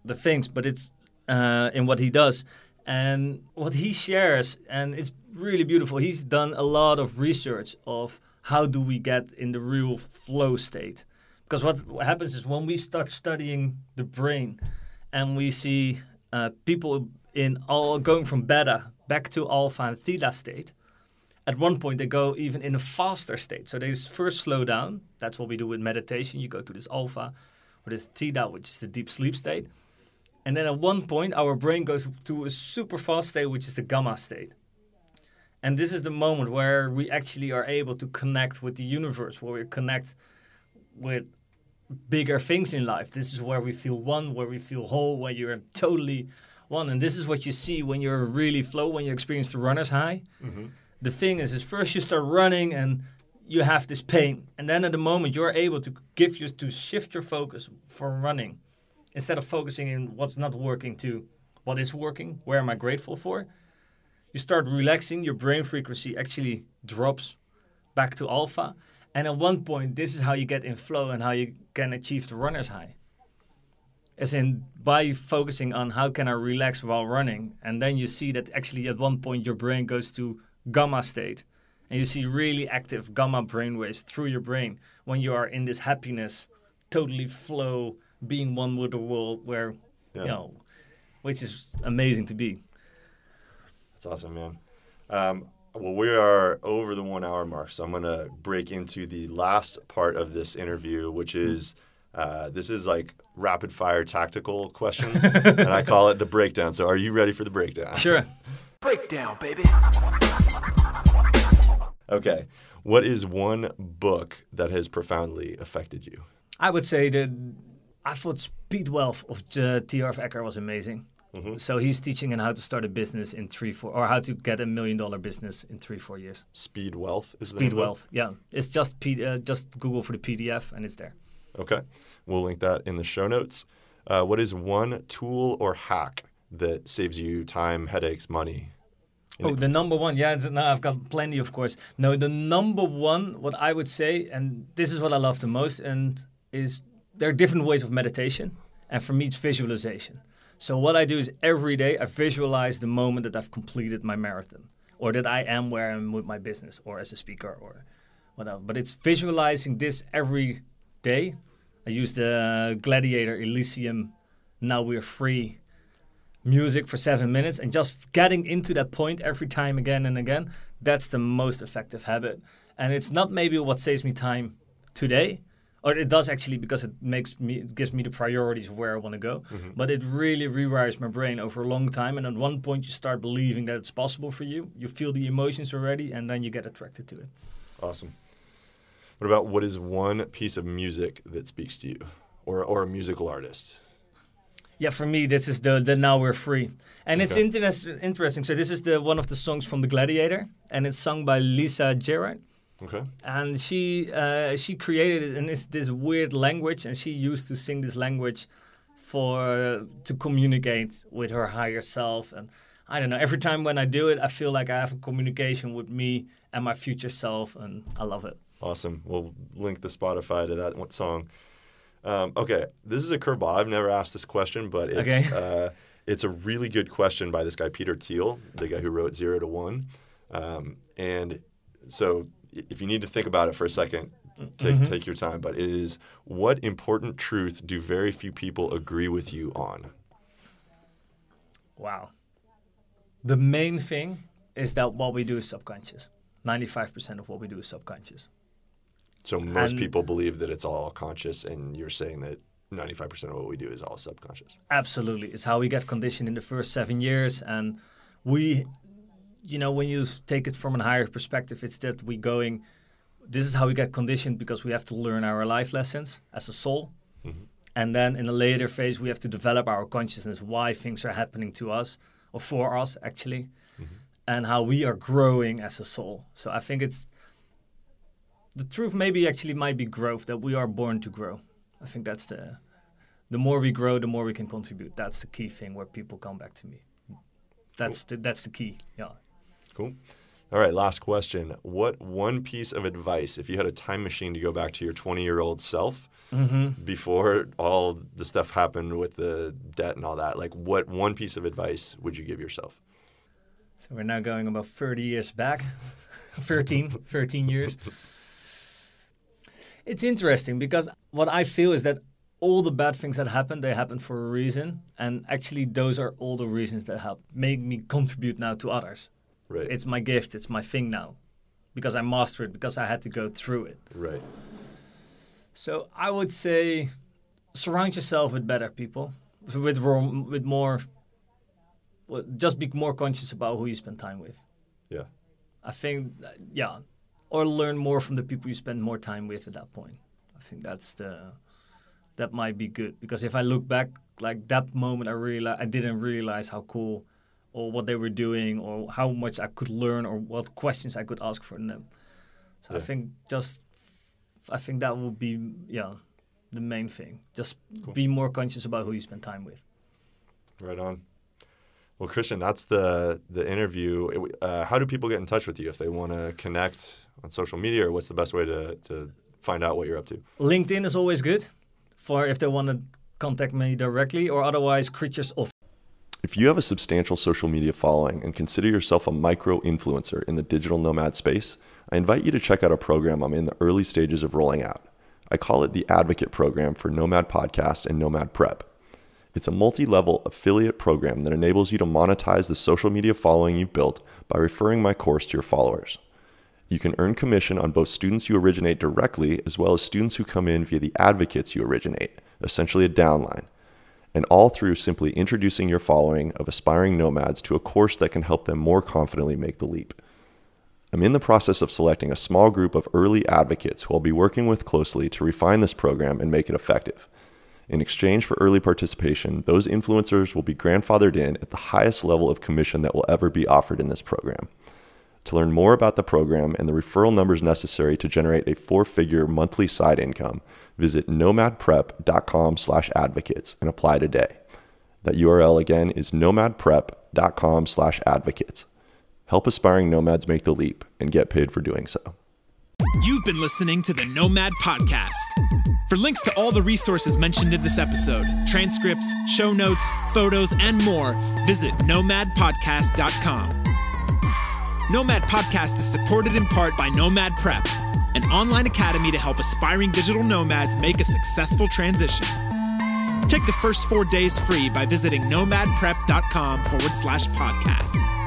the things, but it's uh, in what he does and what he shares and it's really beautiful he's done a lot of research of how do we get in the real flow state because what what happens is when we start studying the brain and we see uh, people in all going from beta back to alpha and theta state at one point they go even in a faster state. So they first slow down. That's what we do with meditation. You go to this alpha or this theta which is the deep sleep state. And then at one point, our brain goes to a super fast state, which is the gamma state. And this is the moment where we actually are able to connect with the universe, where we connect with bigger things in life. This is where we feel one, where we feel whole, where you're totally one. And this is what you see when you're really flow, when you experience the runner's high. Mm-hmm. The thing is, is first you start running and you have this pain, and then at the moment you're able to give you to shift your focus from running instead of focusing in what's not working to what is working, where am I grateful for, you start relaxing, your brain frequency actually drops back to alpha. And at one point, this is how you get in flow and how you can achieve the runner's high. As in, by focusing on how can I relax while running, and then you see that actually at one point your brain goes to gamma state, and you see really active gamma brain waves through your brain when you are in this happiness, totally flow, being one with the world where yeah. you know which is amazing to be that's awesome man um, well we are over the one hour mark so i'm going to break into the last part of this interview which is uh, this is like rapid fire tactical questions and i call it the breakdown. So are you ready for the breakdown? Sure. Breakdown baby. Okay. What is one book that has profoundly affected you? I would say that I thought Speed Wealth of uh, T. Harv Eker was amazing. Mm-hmm. So he's teaching on how to start a business in three, four, or how to get a million dollar business in three, four years. Speed Wealth is Speed Wealth, yeah. It's just P- uh, just Google for the PDF and it's there. Okay, we'll link that in the show notes. Uh, what is one tool or hack that saves you time, headaches, money? Oh, the number one, yeah. No, I've got plenty, of course. No, the number one, what I would say, and this is what I love the most, and is there are different ways of meditation, and for me, it's visualization. So what I do is every day I visualize the moment that I've completed my marathon, or that I am where I'm with my business, or as a speaker, or whatever. But it's visualizing this every day. I use the Gladiator Elysium. Now we're free music for seven minutes and just getting into that point every time again and again that's the most effective habit and it's not maybe what saves me time today or it does actually because it makes me it gives me the priorities of where I want to go. Mm-hmm. But it really rewires my brain over a long time, and at one point you start believing that it's possible for you. You feel the emotions already, and then you get attracted to it. Awesome. What about what is one piece of music that speaks to you, or or a musical artist? Yeah, for me, this is the the Now We're Free, and okay. it's inter- interesting. So this is the one of the songs from the Gladiator, and it's sung by Lisa Gerrard. Okay. And she uh, she created it in this this weird language, and she used to sing this language for to communicate with her higher self. And I don't know. Every time when I do it, I feel like I have a communication with me and my future self, and I love it. Awesome. We'll link the Spotify to that song. Um, okay, this is a curveball. I've never asked this question, but it's Okay. uh, it's a really good question by this guy Peter Thiel, the guy who wrote Zero to One. Um, and so, if you need to think about it for a second, take Mm-hmm. take your time. But it is what important truth do very few people agree with you on? Wow. The main thing is that what we do is subconscious. 95% of what we do is subconscious. So most And- people believe that it's all conscious, and you're saying that 95% of what we do is all subconscious. Absolutely. It's how we get conditioned in the first seven years. And we, you know, when you take it from a higher perspective, it's that we're going, this is how we get conditioned because we have to learn our life lessons as a soul. Mm-hmm. And then in a later phase, we have to develop our consciousness, why things are happening to us or for us, actually, mm-hmm. and how we are growing as a soul. So I think it's the truth, maybe actually might be growth, that we are born to grow. I think that's the the more we grow, the more we can contribute. That's the key thing where people come back to me. Mm. That's the that's the key. Yeah. Cool. All right, last question. What one piece of advice, if you had a time machine to go back to your 20 year old self mm-hmm. before all the stuff happened with the debt and all that, like what one piece of advice would you give yourself? So we're now going about 30 years back. 13, 13 years. It's interesting because what I feel is that all the bad things that happen, they happen for a reason. And actually, those are all the reasons that help make me contribute now to others. Right. It's my gift, it's my thing now. Because I mastered it, because I had to go through it. right. So I would say surround yourself with better people, with with more. Just be more conscious about who you spend time with. Yeah. I think, yeah, or learn more from the people you spend more time with at that point. I think that's the that might be good because if I look back, like that moment, I realize I didn't realize how cool or what they were doing or how much I could learn or what questions I could ask from them. So I think just I think that would be yeah the main thing. Just be more conscious about who you spend time with. Right on. Well, Christian, that's the the interview. Uh, how do people get in touch with you if they want to connect on social media, or what's the best way to, to find out what you're up to? LinkedIn is always good for if they want to contact me directly or otherwise creatures of If you have a substantial social media following and consider yourself a micro influencer in the digital nomad space, I invite you to check out a program I'm in the early stages of rolling out. I call it the Advocate Program for Nomad Podcast and Nomad Prep. It's a multi level affiliate program that enables you to monetize the social media following you've built by referring my course to your followers. You can earn commission on both students you originate directly as well as students who come in via the advocates you originate, essentially a downline and all through simply introducing your following of aspiring nomads to a course that can help them more confidently make the leap. I'm in the process of selecting a small group of early advocates who I'll be working with closely to refine this program and make it effective. In exchange for early participation, those influencers will be grandfathered in at the highest level of commission that will ever be offered in this program. To learn more about the program and the referral numbers necessary to generate a four-figure monthly side income, visit nomadprep.com slash advocates and apply today. That URL again is nomadprep.com slash advocates. Help aspiring nomads make the leap and get paid for doing so. You've been listening to the Nomad Podcast. For links to all the resources mentioned in this episode, transcripts, show notes, photos, and more, visit nomadpodcast.com. Nomad Podcast is supported in part by Nomad Prep, an online academy to help aspiring digital nomads make a successful transition. Take the first four days free by visiting nomadprep.com forward slash podcast.